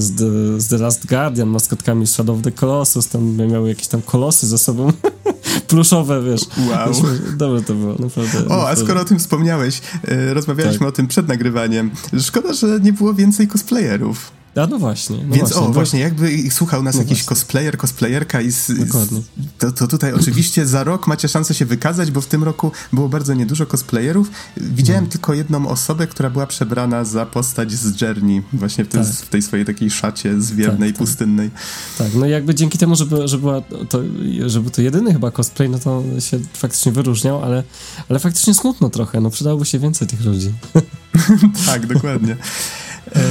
z, The, z The Last Guardian, maskotkami z Shadow of the Colossus. Tam miały jakieś tam kolosy ze sobą. pluszowe, wiesz. Wow. Dobre to było, naprawdę. O, naprawdę. a skoro o tym wspomniałeś, e, rozmawialiśmy tak. o tym przed nagrywaniem. Szkoda, że nie było więcej cosplayerów. A no właśnie. No Więc właśnie, o, właśnie, jakby słuchał nas no jakiś właśnie. cosplayer, cosplayerka i z, z, to, to tutaj oczywiście za rok macie szansę się wykazać, bo w tym roku było bardzo niedużo cosplayerów. Widziałem hmm. tylko jedną osobę, która była przebrana za postać z Journey, właśnie w, tym, tak. w tej swojej takiej szacie zwiernej, tak, tak. pustynnej. Tak. tak, no jakby dzięki temu, żeby, że, była to, żeby to jedyny chyba cosplay, no to się faktycznie wyróżniał, ale, ale faktycznie smutno trochę, no przydałoby się więcej tych ludzi. tak, dokładnie. E,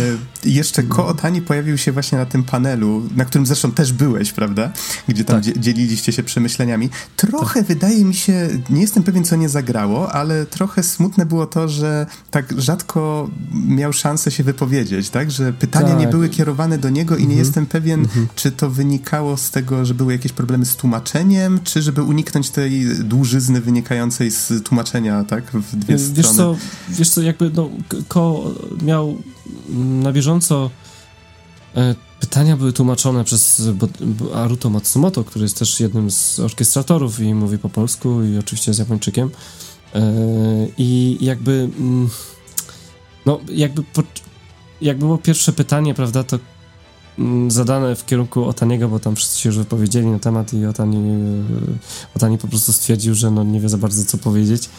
jeszcze Kootani pojawił się właśnie na tym panelu, na którym zresztą też byłeś, prawda? Gdzie tam tak. dzieliliście się przemyśleniami. Trochę tak. wydaje mi się, nie jestem pewien, co nie zagrało, ale trochę smutne było to, że tak rzadko miał szansę się wypowiedzieć, tak? Że pytania tak. nie były kierowane do niego i nie mhm. jestem pewien, mhm. czy to wynikało z tego, że były jakieś problemy z tłumaczeniem, czy żeby uniknąć tej dłużyzny wynikającej z tłumaczenia, tak? W dwie wiesz strony. Co, wiesz co, jakby no, Ko miał na bieżąco e, pytania były tłumaczone przez Aruto Matsumoto, który jest też jednym z orkiestratorów i mówi po polsku i oczywiście jest Japończykiem. E, I jakby mm, no jakby po, jak było pierwsze pytanie, prawda, to mm, zadane w kierunku Otaniego, bo tam wszyscy się już wypowiedzieli na temat i Otani, y, Otani po prostu stwierdził, że no nie wie za bardzo co powiedzieć.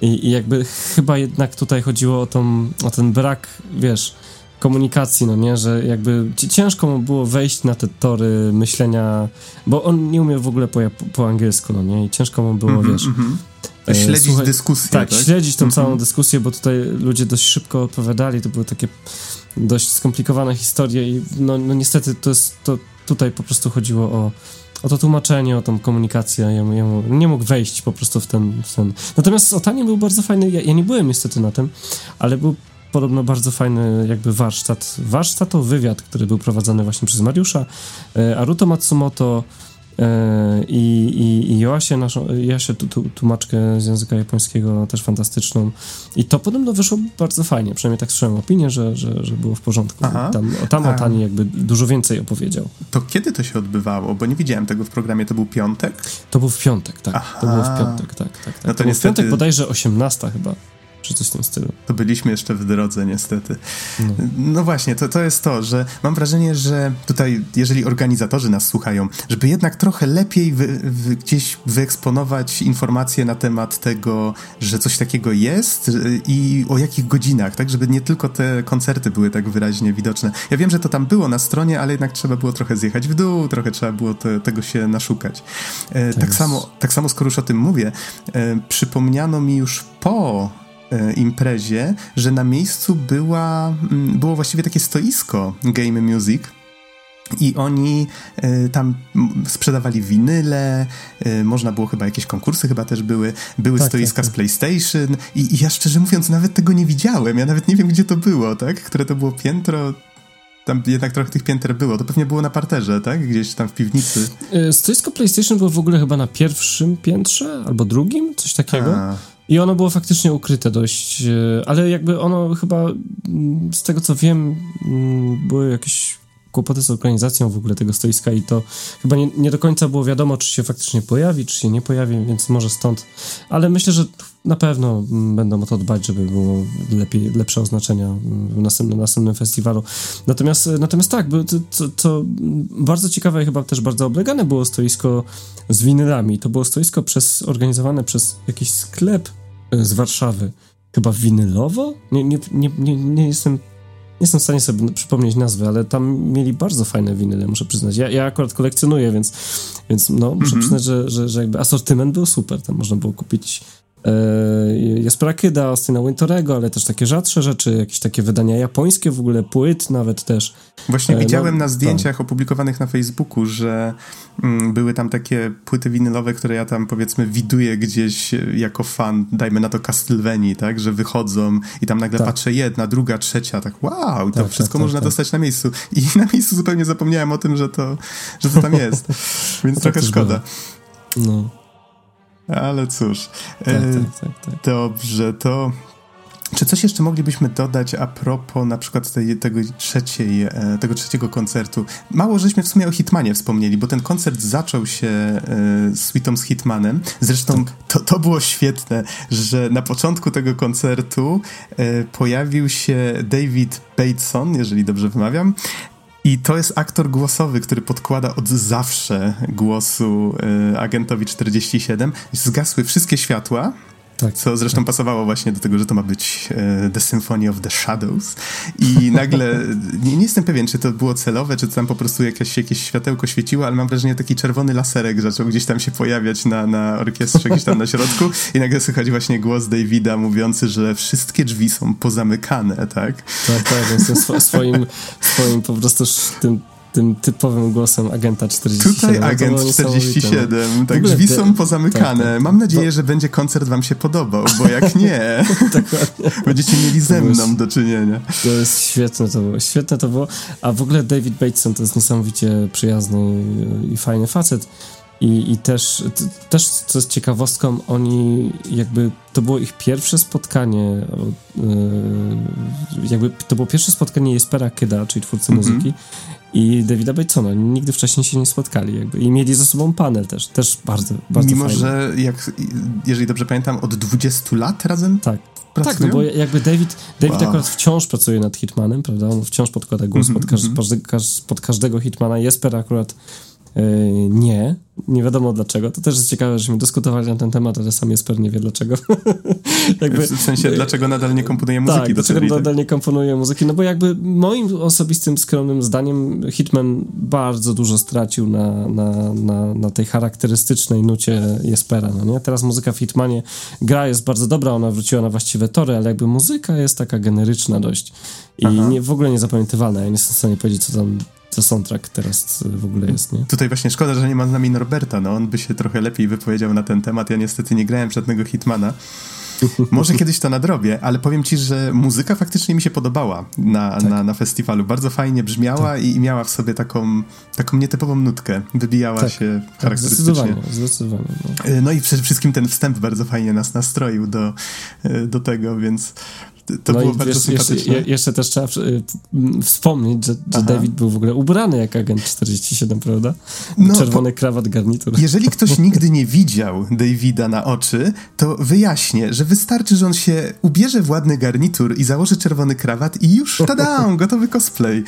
I, I, jakby chyba jednak tutaj chodziło o, tą, o ten brak, wiesz, komunikacji, no nie, że jakby ciężko mu było wejść na te tory myślenia, bo on nie umiał w ogóle po, po angielsku, no nie, i ciężko mu było, mm -hmm, wiesz... Mm -hmm. Śledzić Słuchaj, dyskusję, tak, tak? śledzić tą mm -hmm. całą dyskusję, bo tutaj ludzie dość szybko odpowiadali, to były takie dość skomplikowane historie i no, no niestety to jest, to tutaj po prostu chodziło o o to tłumaczenie, o tą komunikację. Ja, ja nie mógł wejść po prostu w ten. W ten. Natomiast Otanie był bardzo fajny. Ja, ja, nie byłem niestety na tym, ale był podobno bardzo fajny jakby warsztat. Warsztat wywiad, który był prowadzony właśnie przez Mariusza. E, Aruto Matsumoto e, i, i, i Joasię, naszą, tu, tu, tłumaczkę z języka japońskiego, też fantastyczną. I to podobno wyszło bardzo fajnie, przynajmniej tak słyszałem opinię, że, że, że było w porządku. Aha. Tam, tam o Tani jakby dużo więcej opowiedział. To kiedy to się odbywało? Bo nie widziałem tego w programie, to był piątek? To był w piątek, tak. Aha. To było w piątek, tak, tak. tak. No to, to niestety... w piątek bodajże 18 chyba czy coś w tym stylu. To byliśmy jeszcze w drodze, niestety. No, no właśnie, to, to jest to, że mam wrażenie, że tutaj, jeżeli organizatorzy nas słuchają, żeby jednak trochę lepiej wy, wy, gdzieś wyeksponować informacje na temat tego, że coś takiego jest i o jakich godzinach, tak, żeby nie tylko te koncerty były tak wyraźnie widoczne. Ja wiem, że to tam było na stronie, ale jednak trzeba było trochę zjechać w dół, trochę trzeba było te, tego się naszukać. E, tak, samo, tak samo, skoro już o tym mówię, e, przypomniano mi już po imprezie, że na miejscu była, mm, było właściwie takie stoisko Game Music. I oni y, tam sprzedawali winyle, y, można było chyba jakieś konkursy chyba też były, były tak, stoiska tak, tak. z PlayStation i, i, ja szczerze mówiąc nawet tego nie widziałem, ja nawet nie wiem gdzie to było, tak? Które to było piętro, tam jednak trochę tych pięter było, to pewnie było na parterze, tak? Gdzieś tam w piwnicy. Stoisko PlayStation było w ogóle chyba na pierwszym piętrze albo drugim, coś takiego. A. I ono było faktycznie ukryte dość, e, ale jakby ono chyba, mm, z tego co wiem, mm, były jakieś kłopoty z organizacją w ogóle tego stoiska i to chyba nie, nie, do końca było wiadomo, czy się faktycznie pojawi, czy się nie pojawi, więc może stąd. Ale myślę, że na pewno mm, będą o to dbać, żeby było lepiej, lepsze oznaczenia w następnym, następnym festiwalu. Natomiast, natomiast tak, to, to bardzo ciekawe i chyba też bardzo oblegane było stoisko z winylami. To było stoisko przez, organizowane przez jakiś sklep z Warszawy. Chyba winylowo? Nie, nie, nie, nie, nie jestem nie jestem w stanie sobie przypomnieć nazwy, ale tam mieli bardzo fajne winyle, muszę przyznać. Ja, ja akurat kolekcjonuję, więc, więc no, muszę mm -hmm. przyznać, że, że, że jakby asortyment był super. Tam można było kupić jest Prakyda, Austina Wintorego, ale też takie rzadsze rzeczy, jakieś takie wydania japońskie w ogóle, płyt nawet też. Właśnie e, widziałem no, na zdjęciach to. opublikowanych na Facebooku, że mm, były tam takie płyty winylowe, które ja tam powiedzmy widuję gdzieś jako fan, dajmy na to Castlevanii, tak, że wychodzą i tam nagle tak. patrzę jedna, druga, trzecia, tak wow, to tak, wszystko tak, można tak, dostać na miejscu. I na miejscu zupełnie zapomniałem o tym, że to, że to tam jest. Więc trochę szkoda. Było. No. Ale cóż. Tak, e, tak, tak, tak, Dobrze, to. Czy coś jeszcze moglibyśmy dodać a propos na przykład tej, tego, trzeciej, e, tego trzeciego koncertu? Mało żeśmy w sumie o Hitmanie wspomnieli, bo ten koncert zaczął się e, suitą z Hitmanem. Zresztą tak. to, to było świetne, że na początku tego koncertu e, pojawił się David Bateson, jeżeli dobrze wymawiam, i to jest aktor głosowy, który podkłada od zawsze głosu y, agentowi 47. Zgasły wszystkie światła, tak, co zresztą tak. pasowało właśnie do tego, że to ma być e, The Symphony of the Shadows. I nagle, nie, nie, jestem pewien, czy to było celowe, czy to tam po prostu jakieś, jakieś światełko świeciło, ale mam wrażenie, taki czerwony laserek zaczął gdzieś tam się pojawiać na, na orkiestrze, gdzieś tam na środku i nagle słychać właśnie głos Davida mówiący, że wszystkie drzwi są pozamykane, tak? Tak, tak, więc swoim, swoim po prostu tym tym typowym głosem agenta 47. Tutaj no agent 47, tak, drzwi są pozamykane. Tak, tak. Mam nadzieję, Bo... że będzie koncert wam się podobał, bo jak nie, będziecie mieli ze mną do czynienia. To jest świetne to było, świetne to było. A w ogóle David Bateson to jest niesamowicie przyjazny i fajny facet. I, I też, też, co jest ciekawostką, oni jakby, to było ich pierwsze spotkanie, jakby to było pierwsze spotkanie Jespera Kyda, czyli twórcy mm -hmm. muzyki i Davida Batesona. Nigdy wcześniej się nie spotkali jakby. i mieli ze sobą panel też, też bardzo, bardzo Mimo, fajny. że jak, jeżeli dobrze pamiętam, od 20 lat razem tak pracują? Tak, no bo jakby David, David wow. akurat wciąż pracuje nad Hitmanem, prawda? On wciąż podkłada głos mm -hmm, pod, każ, pod, każdego Hitmana. Jesper akurat nie, nie wiadomo dlaczego. To też jest ciekawe, żeśmy dyskutowali na ten temat, ale sam Jesper nie wie dlaczego. jakby, w sensie, dlaczego nadal nie komponuje muzyki tak, dlaczego nadal nie komponuje muzyki? No bo jakby moim osobistym, skromnym zdaniem Hitman bardzo dużo stracił na, na, na, na tej charakterystycznej nucie Jespera, no nie? Teraz muzyka w Hitmanie, gra jest bardzo dobra, ona wróciła na właściwe tory, ale jakby muzyka jest taka generyczna dość i nie, w ogóle niezapamiętywalna. Ja nie jestem w stanie powiedzieć, co tam co soundtrack teraz w ogóle jest, nie? Tutaj właśnie szkoda, że nie ma z nami Norberta, no on by się trochę lepiej wypowiedział na ten temat. Ja niestety nie grałem żadnego Hitmana. Może kiedyś to nadrobię, ale powiem ci, że muzyka faktycznie mi się podobała na, tak. na, na festiwalu. Bardzo fajnie brzmiała tak. i, miała w sobie taką, taką nietypową nutkę. Wybijała tak. się tak, charakterystycznie. Zdecydowanie, zdecydowanie. No. no. i przede wszystkim ten wstęp bardzo fajnie nas nastroił do, do tego, więc to no było bardzo wiesz, sympatyczne. Jeszcze, jeszcze, też trzeba y, wspomnieć, że, że David był w ogóle ubrany jak agent 47, prawda? No, Czerwony krawat, garnitur. Jeżeli ktoś nigdy nie widział Davida na oczy, to wyjaśnię, że wystarczy, że on się ubierze w ładny garnitur i założy czerwony krawat i już, tada, gotowy cosplay.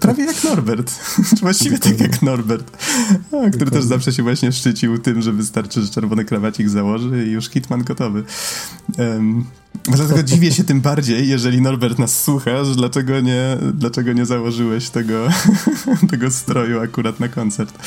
Prawie jak Norbert. Właściwie tak jak Norbert, który też zawsze się właśnie szczycił tym, że wystarczy, że czerwony krawacik założy i już Hitman gotowy. Um, Dlatego dziwię się tym bardziej, jeżeli Norbert nas słuchasz, dlaczego nie, dlaczego nie założyłeś tego, tego stroju akurat na koncert.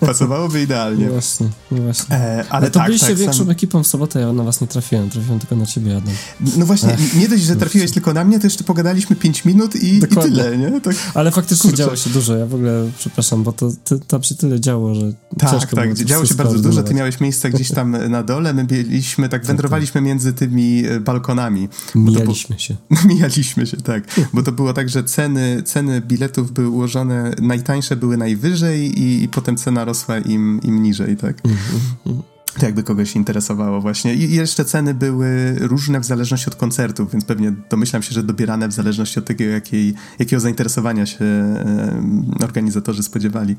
Pasowałoby idealnie. No właśnie, no właśnie. E, ale, to tak, byliście tak, większą sam... ekipą w sobotę, ja na was nie trafiłem, trafiłem tylko na ciebie, Adam. No właśnie, Ech, nie dość, że trafiłeś tylko na mnie, to jeszcze pogadaliśmy 5 minut i, i tyle, nie? Tak, ale faktycznie kurczę. działo się dużo, ja w ogóle, przepraszam, bo to ty, tam się tyle działo, że Tak, tak, działo się bardzo dużo, ty miałeś miejsce gdzieś tam na dole, my byliśmy, tak, tak wędrowaliśmy między tymi e, balkonami. Mijaliśmy się. Mijaliśmy się, tak. Bo to było tak, że ceny, ceny biletów były ułożone, najtańsze były najwyżej i, i potem cena rosła im, im niżej, tak. Mm-hmm. To jakby kogoś interesowało właśnie. I jeszcze ceny były różne w zależności od koncertów, więc pewnie domyślam się, że dobierane w zależności od tego, jakiej, jakiego zainteresowania się organizatorzy spodziewali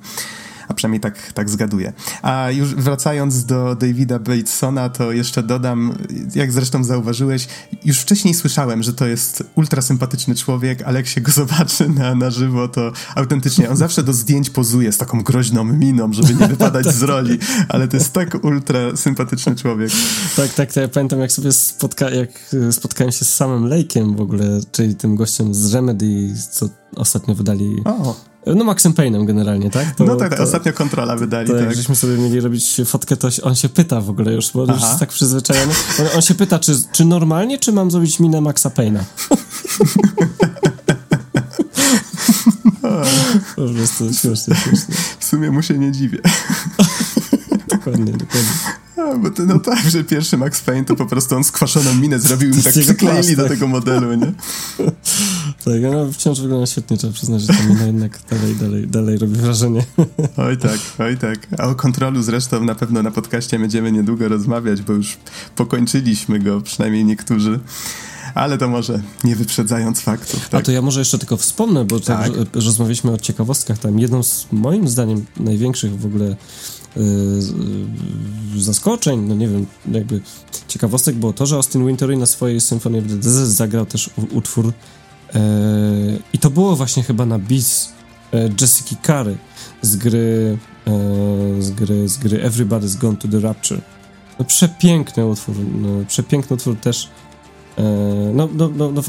a przynajmniej tak, tak zgaduję. A już wracając do Davida Batesona, to jeszcze dodam, jak zresztą zauważyłeś, już wcześniej słyszałem, że to jest ultra sympatyczny człowiek, ale jak się go zobaczy na, na żywo, to autentycznie on zawsze do zdjęć pozuje z taką groźną miną, żeby nie wypadać z roli, ale to jest tak ultra sympatyczny człowiek. Tak, tak, to ja pamiętam, jak sobie spotka jak spotkałem się z samym Lake'iem w ogóle, czyli tym gościem z Remedy, co ostatnio wydali o. No Maxem Payne'em generalnie, tak? To, no tak, to, ostatnio kontrola wydali, to tak. Jak żeśmy sobie mieli robić fotkę, to on się pyta w ogóle już, bo Aha. już jest tak przyzwyczajony. On, on, się pyta, czy, czy normalnie, czy mam zrobić minę Maxa Payne'a? po prostu śmiesznie. W sumie mu się nie dziwię. dokładnie, dokładnie. Bo to, no tak, że pierwszy Max Payne to po prostu on skwaszoną minę zrobił i tak przykleili do tego modelu, nie? tak, no wciąż wygląda świetnie, trzeba przyznać, że to mina jednak dalej, dalej, dalej robi wrażenie. oj tak, oj tak. A o kontrolu zresztą na pewno na podcaście będziemy niedługo rozmawiać, bo już pokończyliśmy go, przynajmniej niektórzy ale to może nie wyprzedzając faktów. Tak? A to ja może jeszcze tylko wspomnę, bo tak. tak rozmawialiśmy o ciekawostkach. Tam jedną z moim zdaniem największych w ogóle zaskoczeń, no nie wiem, jakby ciekawostek było to, że Austin Wintory na swojej Symphony of the Desert zagrał też utwór yy, i to było właśnie chyba na bis yy, Jessica Kary z gry, yy, z gry z gry Everybody's Gone to the Rapture. No, przepiękny utwór, no, przepiękny utwór też E, no, no, no, no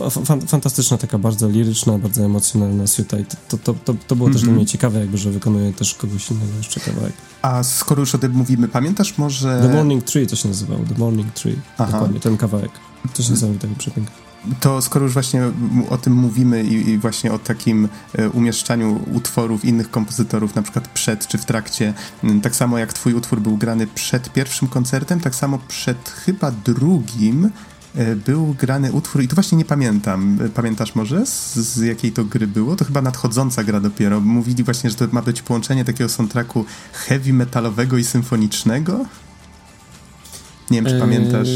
fantastyczna, taka bardzo liryczna, bardzo emocjonalna suita i to, to, to, to było mm -hmm. też dla mhm. mnie ciekawe, jakby, że wykonuje też kogoś innego jeszcze kawałek. A skoro już o tym mówimy, pamiętasz może... The Morning Tree to się nazywało, The Morning Tree, Aha. dokładnie, ten kawałek. To się nazywa taki przepiękny. To skoro już właśnie o tym mówimy i, i, właśnie o takim e, umieszczaniu utworów innych kompozytorów, na przykład przed czy w trakcie, tak samo jak twój utwór był grany przed pierwszym koncertem, tak samo przed chyba drugim był grany utwór i tu właśnie nie pamiętam. E, pamiętasz może z, z, jakiej to gry było? To chyba nadchodząca gra dopiero. Mówili właśnie, że to ma być połączenie takiego soundtracku heavy metalowego i symfonicznego. Nie wiem, czy eee, pamiętasz.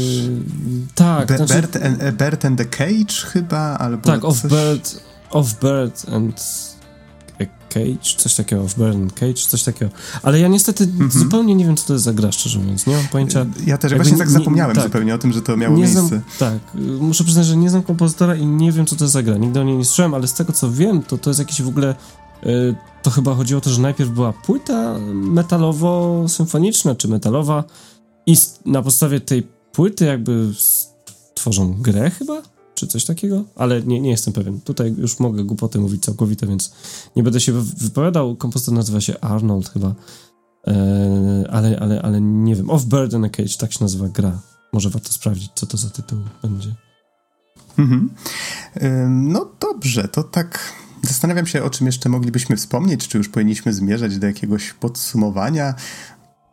Tak. Be znaczy... And, Bert and the Cage chyba? Albo tak, of Bird, of Bird and Cage, coś takiego, of Burden Cage, coś takiego. Ale ja niestety mm -hmm. zupełnie nie wiem, co to jest za gra, szczerze mówiąc. Nie mam pojęcia. Ja też właśnie tak zapomniałem nie, tak, zupełnie o tym, że to miało miejsce. Znam, tak, muszę przyznać, że nie znam kompozytora i nie wiem, co to jest za gra. Nigdy o niej nie słyszałem, ale z tego, co wiem, to to jest jakiś w ogóle... Y, to chyba chodziło o to, że najpierw była płyta metalowo-symfoniczna, czy metalowa i na podstawie tej płyty jakby tworzą grę chyba? Czy coś takiego? Ale nie, nie jestem pewien. Tutaj już mogę głupoty mówić całkowite, więc nie będę się wypowiadał. Kompozytor nazywa się Arnold chyba. Eee, ale, ale, ale nie wiem. Off Bird and a Cage, tak się nazywa gra. Może warto sprawdzić, co to za tytuł będzie. Mhm. No dobrze, to tak zastanawiam się, o czym jeszcze moglibyśmy wspomnieć, czy już powinniśmy zmierzać do jakiegoś podsumowania.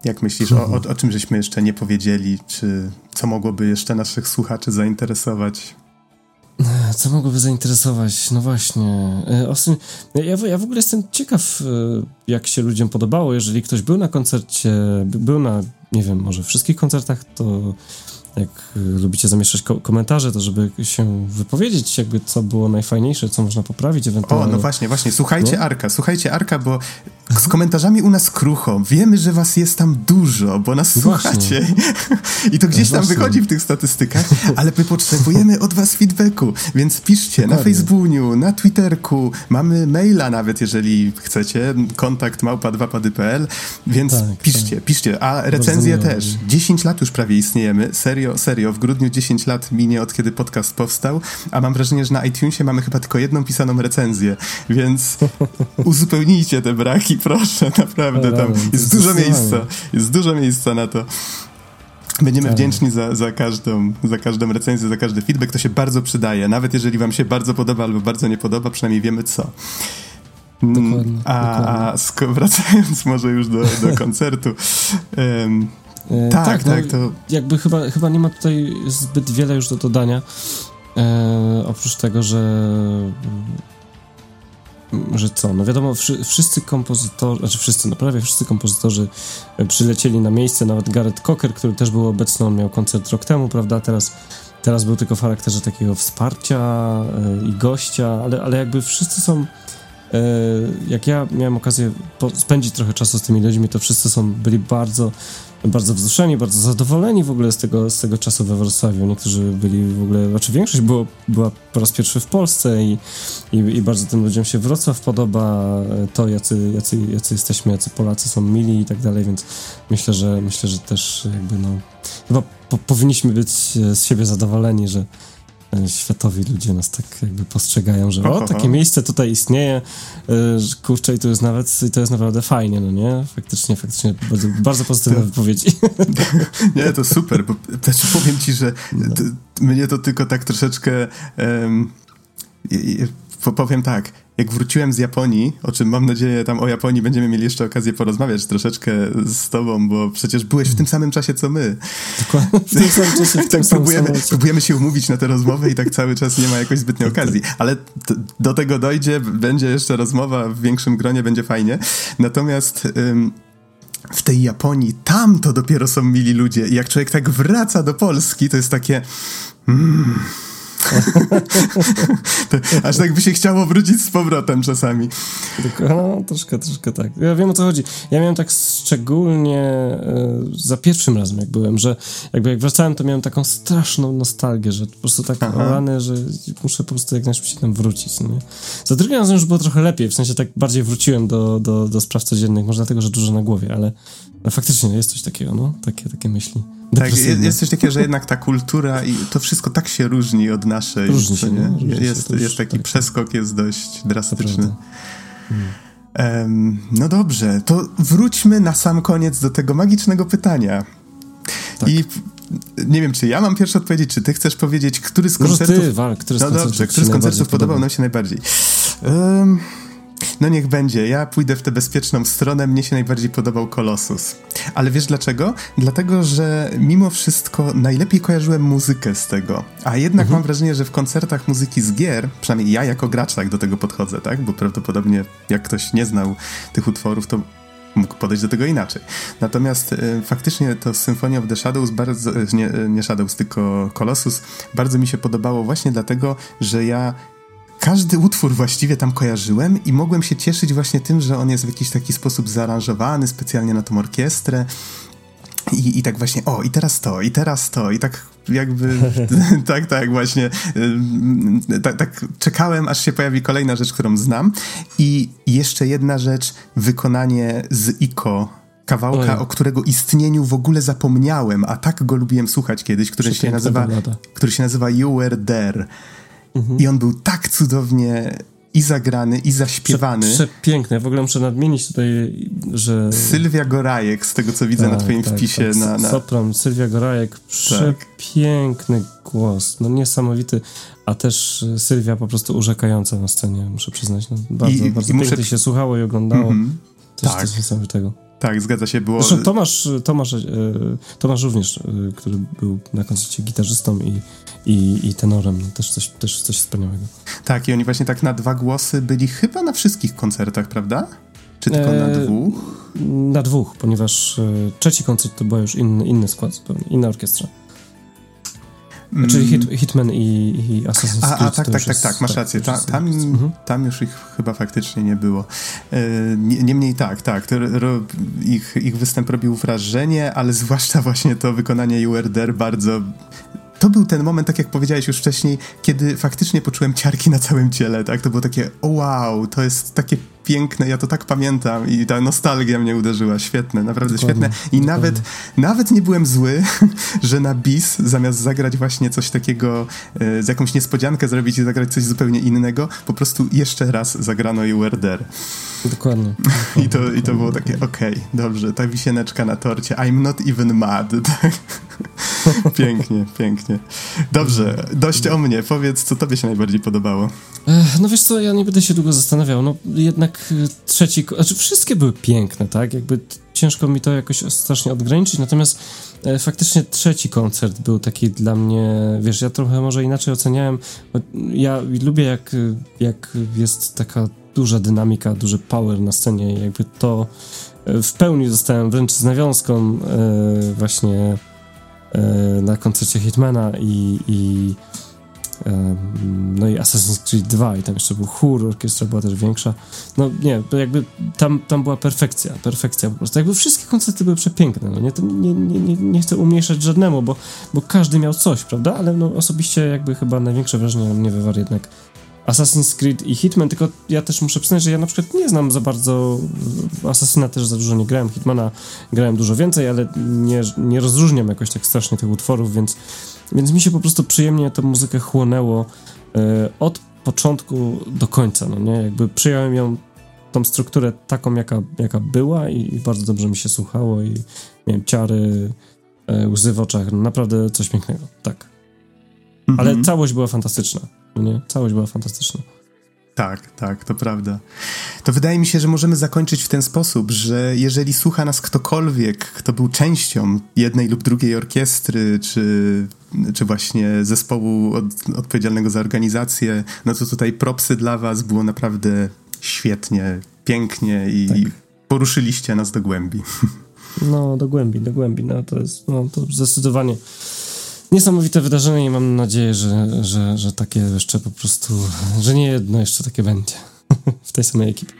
Jak myślisz, o, o czym żeśmy jeszcze nie powiedzieli, czy co mogłoby jeszcze naszych słuchaczy zainteresować? Co mogłoby zainteresować? No właśnie. E, ja, ja w ogóle jestem ciekaw, e, jak się ludziom podobało. Jeżeli ktoś był na koncercie, był na, nie wiem, może wszystkich koncertach, to jak lubicie zamieszczać ko komentarze, to żeby się wypowiedzieć, jakby co było najfajniejsze, co można poprawić ewentualnie. O, no właśnie, właśnie. Słuchajcie no? Arka, słuchajcie Arka, bo z komentarzami u nas krucho. Wiemy, że was jest tam dużo, bo nas właśnie. słuchacie. I to gdzieś tam wychodzi w tych statystykach, ale my potrzebujemy od was feedbacku, więc piszcie Dokładnie. na Facebooku, na Twitterku, mamy maila nawet, jeżeli chcecie, kontakt małpa2pady.pl, więc tak, piszcie, tak. piszcie, a recenzje też. 10 lat już prawie istniejemy, serio, serio, w grudniu 10 lat minie od kiedy podcast powstał, a mam wrażenie, że na iTunesie mamy chyba tylko jedną pisaną recenzję, więc uzupełnijcie te braki proszę, naprawdę, tam jest dużo miejsca, jest dużo miejsca na to. Będziemy tak. wdzięczni za, za, każdą, za każdą recenzję, za każdy feedback. To się bardzo przydaje. Nawet jeżeli wam się bardzo podoba albo bardzo nie podoba, przynajmniej wiemy co. Mm, dokładnie, a, dokładnie. a wracając może już do, do koncertu. Um, e, tak, tak, tak no, to... Jakby chyba, chyba nie ma tutaj zbyt wiele już do dodania. E, oprócz tego, że że co, no wiadomo, wszyscy kompozytorzy, znaczy wszyscy, no prawie wszyscy kompozytorzy przylecieli na miejsce, nawet Gareth Cocker, który też był obecny, on miał koncert rok temu, prawda, teraz, teraz był tylko w charakterze takiego wsparcia e, i gościa, ale, ale jakby wszyscy są, jak ja miałem okazję spędzić trochę czasu z tymi ludźmi, to wszyscy są, byli bardzo bardzo wzruszeni, bardzo zadowoleni w ogóle z tego, z tego czasu we Wrocławiu. Niektórzy byli w ogóle, znaczy większość było, była po raz pierwszy w Polsce i, i, i bardzo tym ludziom się Wrocław podoba, to jacy, jacy, jacy jesteśmy, jacy Polacy są mili i tak dalej, więc myślę, że myślę, że też jakby no, chyba po, powinniśmy być z siebie zadowoleni, że, E, światowi ludzie nas tak jakby postrzegają, że o, takie miejsce tutaj istnieje, e, kurczę i to jest nawet, to jest naprawdę fajnie, no nie? Faktycznie, faktycznie bardzo, bardzo pozytywne to, wypowiedzi. Nie, to super, bo znaczy powiem ci, że no. mnie to tylko tak troszeczkę um, powiem tak, jak wróciłem z Japonii, o czym mam nadzieję tam o Japonii będziemy mieli jeszcze okazję porozmawiać troszeczkę z tobą, bo przecież byłeś w tym samym czasie co my. Dokładnie, w tym samym czasie. W tym tak próbujemy, próbujemy się umówić na tę rozmowę i tak cały czas nie ma jakoś zbytniej okazji, ale do tego dojdzie, będzie jeszcze rozmowa w większym gronie, będzie fajnie. Natomiast... Ym, w tej Japonii, tam to dopiero są mili ludzie. I jak człowiek tak wraca do Polski, to jest takie. Mm, Aż tak by się chciało wrócić z powrotem czasami. No, troszkę, troszkę tak. Ja wiem o co chodzi. Ja miałem tak szczególnie y, za pierwszym razem, jak byłem, że jakby jak wracałem, to miałem taką straszną nostalgię, że po prostu tak rany, że muszę po prostu jak najszybciej tam wrócić. No nie? Za drugim razem już było trochę lepiej, w sensie tak bardziej wróciłem do, do, do spraw codziennych, może dlatego, że dużo na głowie, ale no, faktycznie jest coś takiego, no, takie, takie myśli. Tak, jest, jest, coś takiego, że jednak ta kultura i to wszystko tak się różni od naszej. Różni się, nie? Różni jest, się, jest taki tak. przeskok, jest dość drastyczny. Um, no dobrze, to wróćmy na sam koniec do tego magicznego pytania. Tak. I nie wiem, czy ja mam pierwsze odpowiedzieć, czy ty chcesz powiedzieć, który z koncertów... Może ty, Wal, który z no dobrze, który z koncertów podobał nam się najbardziej? Um, no niech będzie, ja pójdę w tę bezpieczną stronę, mnie się najbardziej podobał Colossus. Ale wiesz dlaczego? Dlatego, że mimo wszystko najlepiej kojarzyłem muzykę z tego. A jednak mhm. mam wrażenie, że w koncertach muzyki z gier, przynajmniej ja jako gracz tak do tego podchodzę, tak? Bo prawdopodobnie jak ktoś nie znał tych utworów, to mógł podejść do tego inaczej. Natomiast y, faktycznie to Symphony of the Shadows, bardzo, y, nie, nie Shadows, tylko Colossus, bardzo mi się podobało właśnie dlatego, że ja każdy utwór właściwie tam kojarzyłem i mogłem się cieszyć właśnie tym, że on jest w jakiś taki sposób zaaranżowany specjalnie na tą orkiestrę. I, I tak właśnie, o, i teraz to, i teraz to, i tak jakby, tak, tak, właśnie, tak, tak czekałem, aż się pojawi kolejna rzecz, którą znam. I jeszcze jedna rzecz, wykonanie z IKO kawałka, Oj. o którego istnieniu w ogóle zapomniałem, a tak go lubiłem słuchać kiedyś, który się nazywa, który się nazywa You Were There. Mhm. I on był tak cudownie i zagrany, i zaśpiewany. Prze przepiękne. W ogóle muszę nadmienić tutaj, że... Sylwia Gorajek, z tego co widzę tak, na twoim tak, wpisie. Tak. Na, na... Sopran, Sylwia Gorajek. Tak. Przepiękny głos. No niesamowity. A też Sylwia po prostu urzekająca na scenie, muszę przyznać. No, bardzo, I, bardzo i muszę... się słuchało i oglądało. Mm -hmm. Coś, tak. coś niesamowitego. Tak, zgadza się. Było... Zresztą Tomasz, Tomasz, e, Tomasz również, który był na koncercie gitarzystą i, i, i tenorem, no, też coś, też coś wspaniałego. Tak, i oni właśnie tak na dwa głosy byli chyba na wszystkich koncertach, prawda? Czy tylko na e, dwóch? Na dwóch, ponieważ trzeci koncert to był już inny, inny skład zupełnie, inna orkiestra. Czyli hit, Hitman i, i Assassin's Creed. A, a tak, tak, tak, tak, masz tak, rację. Ta, tam, mhm. tam już ich chyba faktycznie nie było. E, niemniej tak, tak, ich, ich występ robił wrażenie, ale zwłaszcza właśnie to wykonanie URDR bardzo to był ten moment, tak jak powiedziałeś już wcześniej, kiedy faktycznie poczułem ciarki na całym ciele, tak? To było takie, wow, to jest takie piękne, ja to tak pamiętam i ta nostalgia mnie uderzyła, świetne, naprawdę dokładnie, świetne. I dokładnie. nawet, nawet nie byłem zły, że na bis zamiast zagrać właśnie coś takiego, e, z jakąś niespodziankę zrobić i zagrać coś zupełnie innego, po prostu jeszcze raz zagrano i Werder. Dokładnie. I to, I to było takie, okej, okay, dobrze, ta wisieneczka na torcie, I'm not even mad, tak? pięknie, pięknie. Dobrze, dość o mnie, powiedz, co tobie się najbardziej podobało? No wiesz co, ja nie będę się długo zastanawiał, no jednak Y, trzeci, znaczy wszystkie były piękne, tak? Jakby ciężko mi to jakoś strasznie odgraniczyć, natomiast e, faktycznie trzeci koncert był taki dla mnie, wiesz, ja trochę może inaczej oceniałem, ja lubię jak, jak jest taka duża dynamika, duży power na scenie i jakby to e, w pełni zostałem wręcz z nawiązką e, właśnie e, na koncercie Hitmana i, i no i Assassin's Creed 2 i tam jeszcze był chór, orkiestra była też większa. No nie, to jakby tam, tam była perfekcja, perfekcja po prostu. Jakby wszystkie koncerty były przepiękne, no nie, nie, nie, nie, nie chcę umniejszać żadnemu, bo, bo każdy miał coś, prawda? Ale no osobiście jakby chyba największe wrażenie na mnie wywarł jednak Assassin's Creed i Hitman, tylko ja też muszę przyznać, że ja na przykład nie znam za bardzo Assassina też za dużo nie grałem, Hitmana grałem dużo więcej, ale nie, nie rozróżniam jakoś tak strasznie tych utworów, więc więc mi się po prostu przyjemnie tę muzykę chłonęło e, od początku do końca, no nie? Jakby przyjąłem ją, tą strukturę taką, jaka, jaka była i, i bardzo dobrze mi się słuchało i miałem ciary, e, łzy w oczach, naprawdę coś pięknego, tak. Mhm. Ale całość była fantastyczna, no nie? Całość była fantastyczna. Tak, tak, to prawda. To wydaje mi się, że możemy zakończyć w ten sposób, że jeżeli słucha nas ktokolwiek, kto był częścią jednej lub drugiej orkiestry, czy, czy właśnie zespołu od, odpowiedzialnego za organizację, no to tutaj propsy dla was było naprawdę świetnie, pięknie i tak. poruszyliście nas do głębi. No, do głębi, do głębi, no to jest, no to zdecydowanie niesamowite wydarzenie i mam nadzieję, że, że, że takie jeszcze po prostu, że nie jedno jeszcze takie będzie w tej samej ekipie.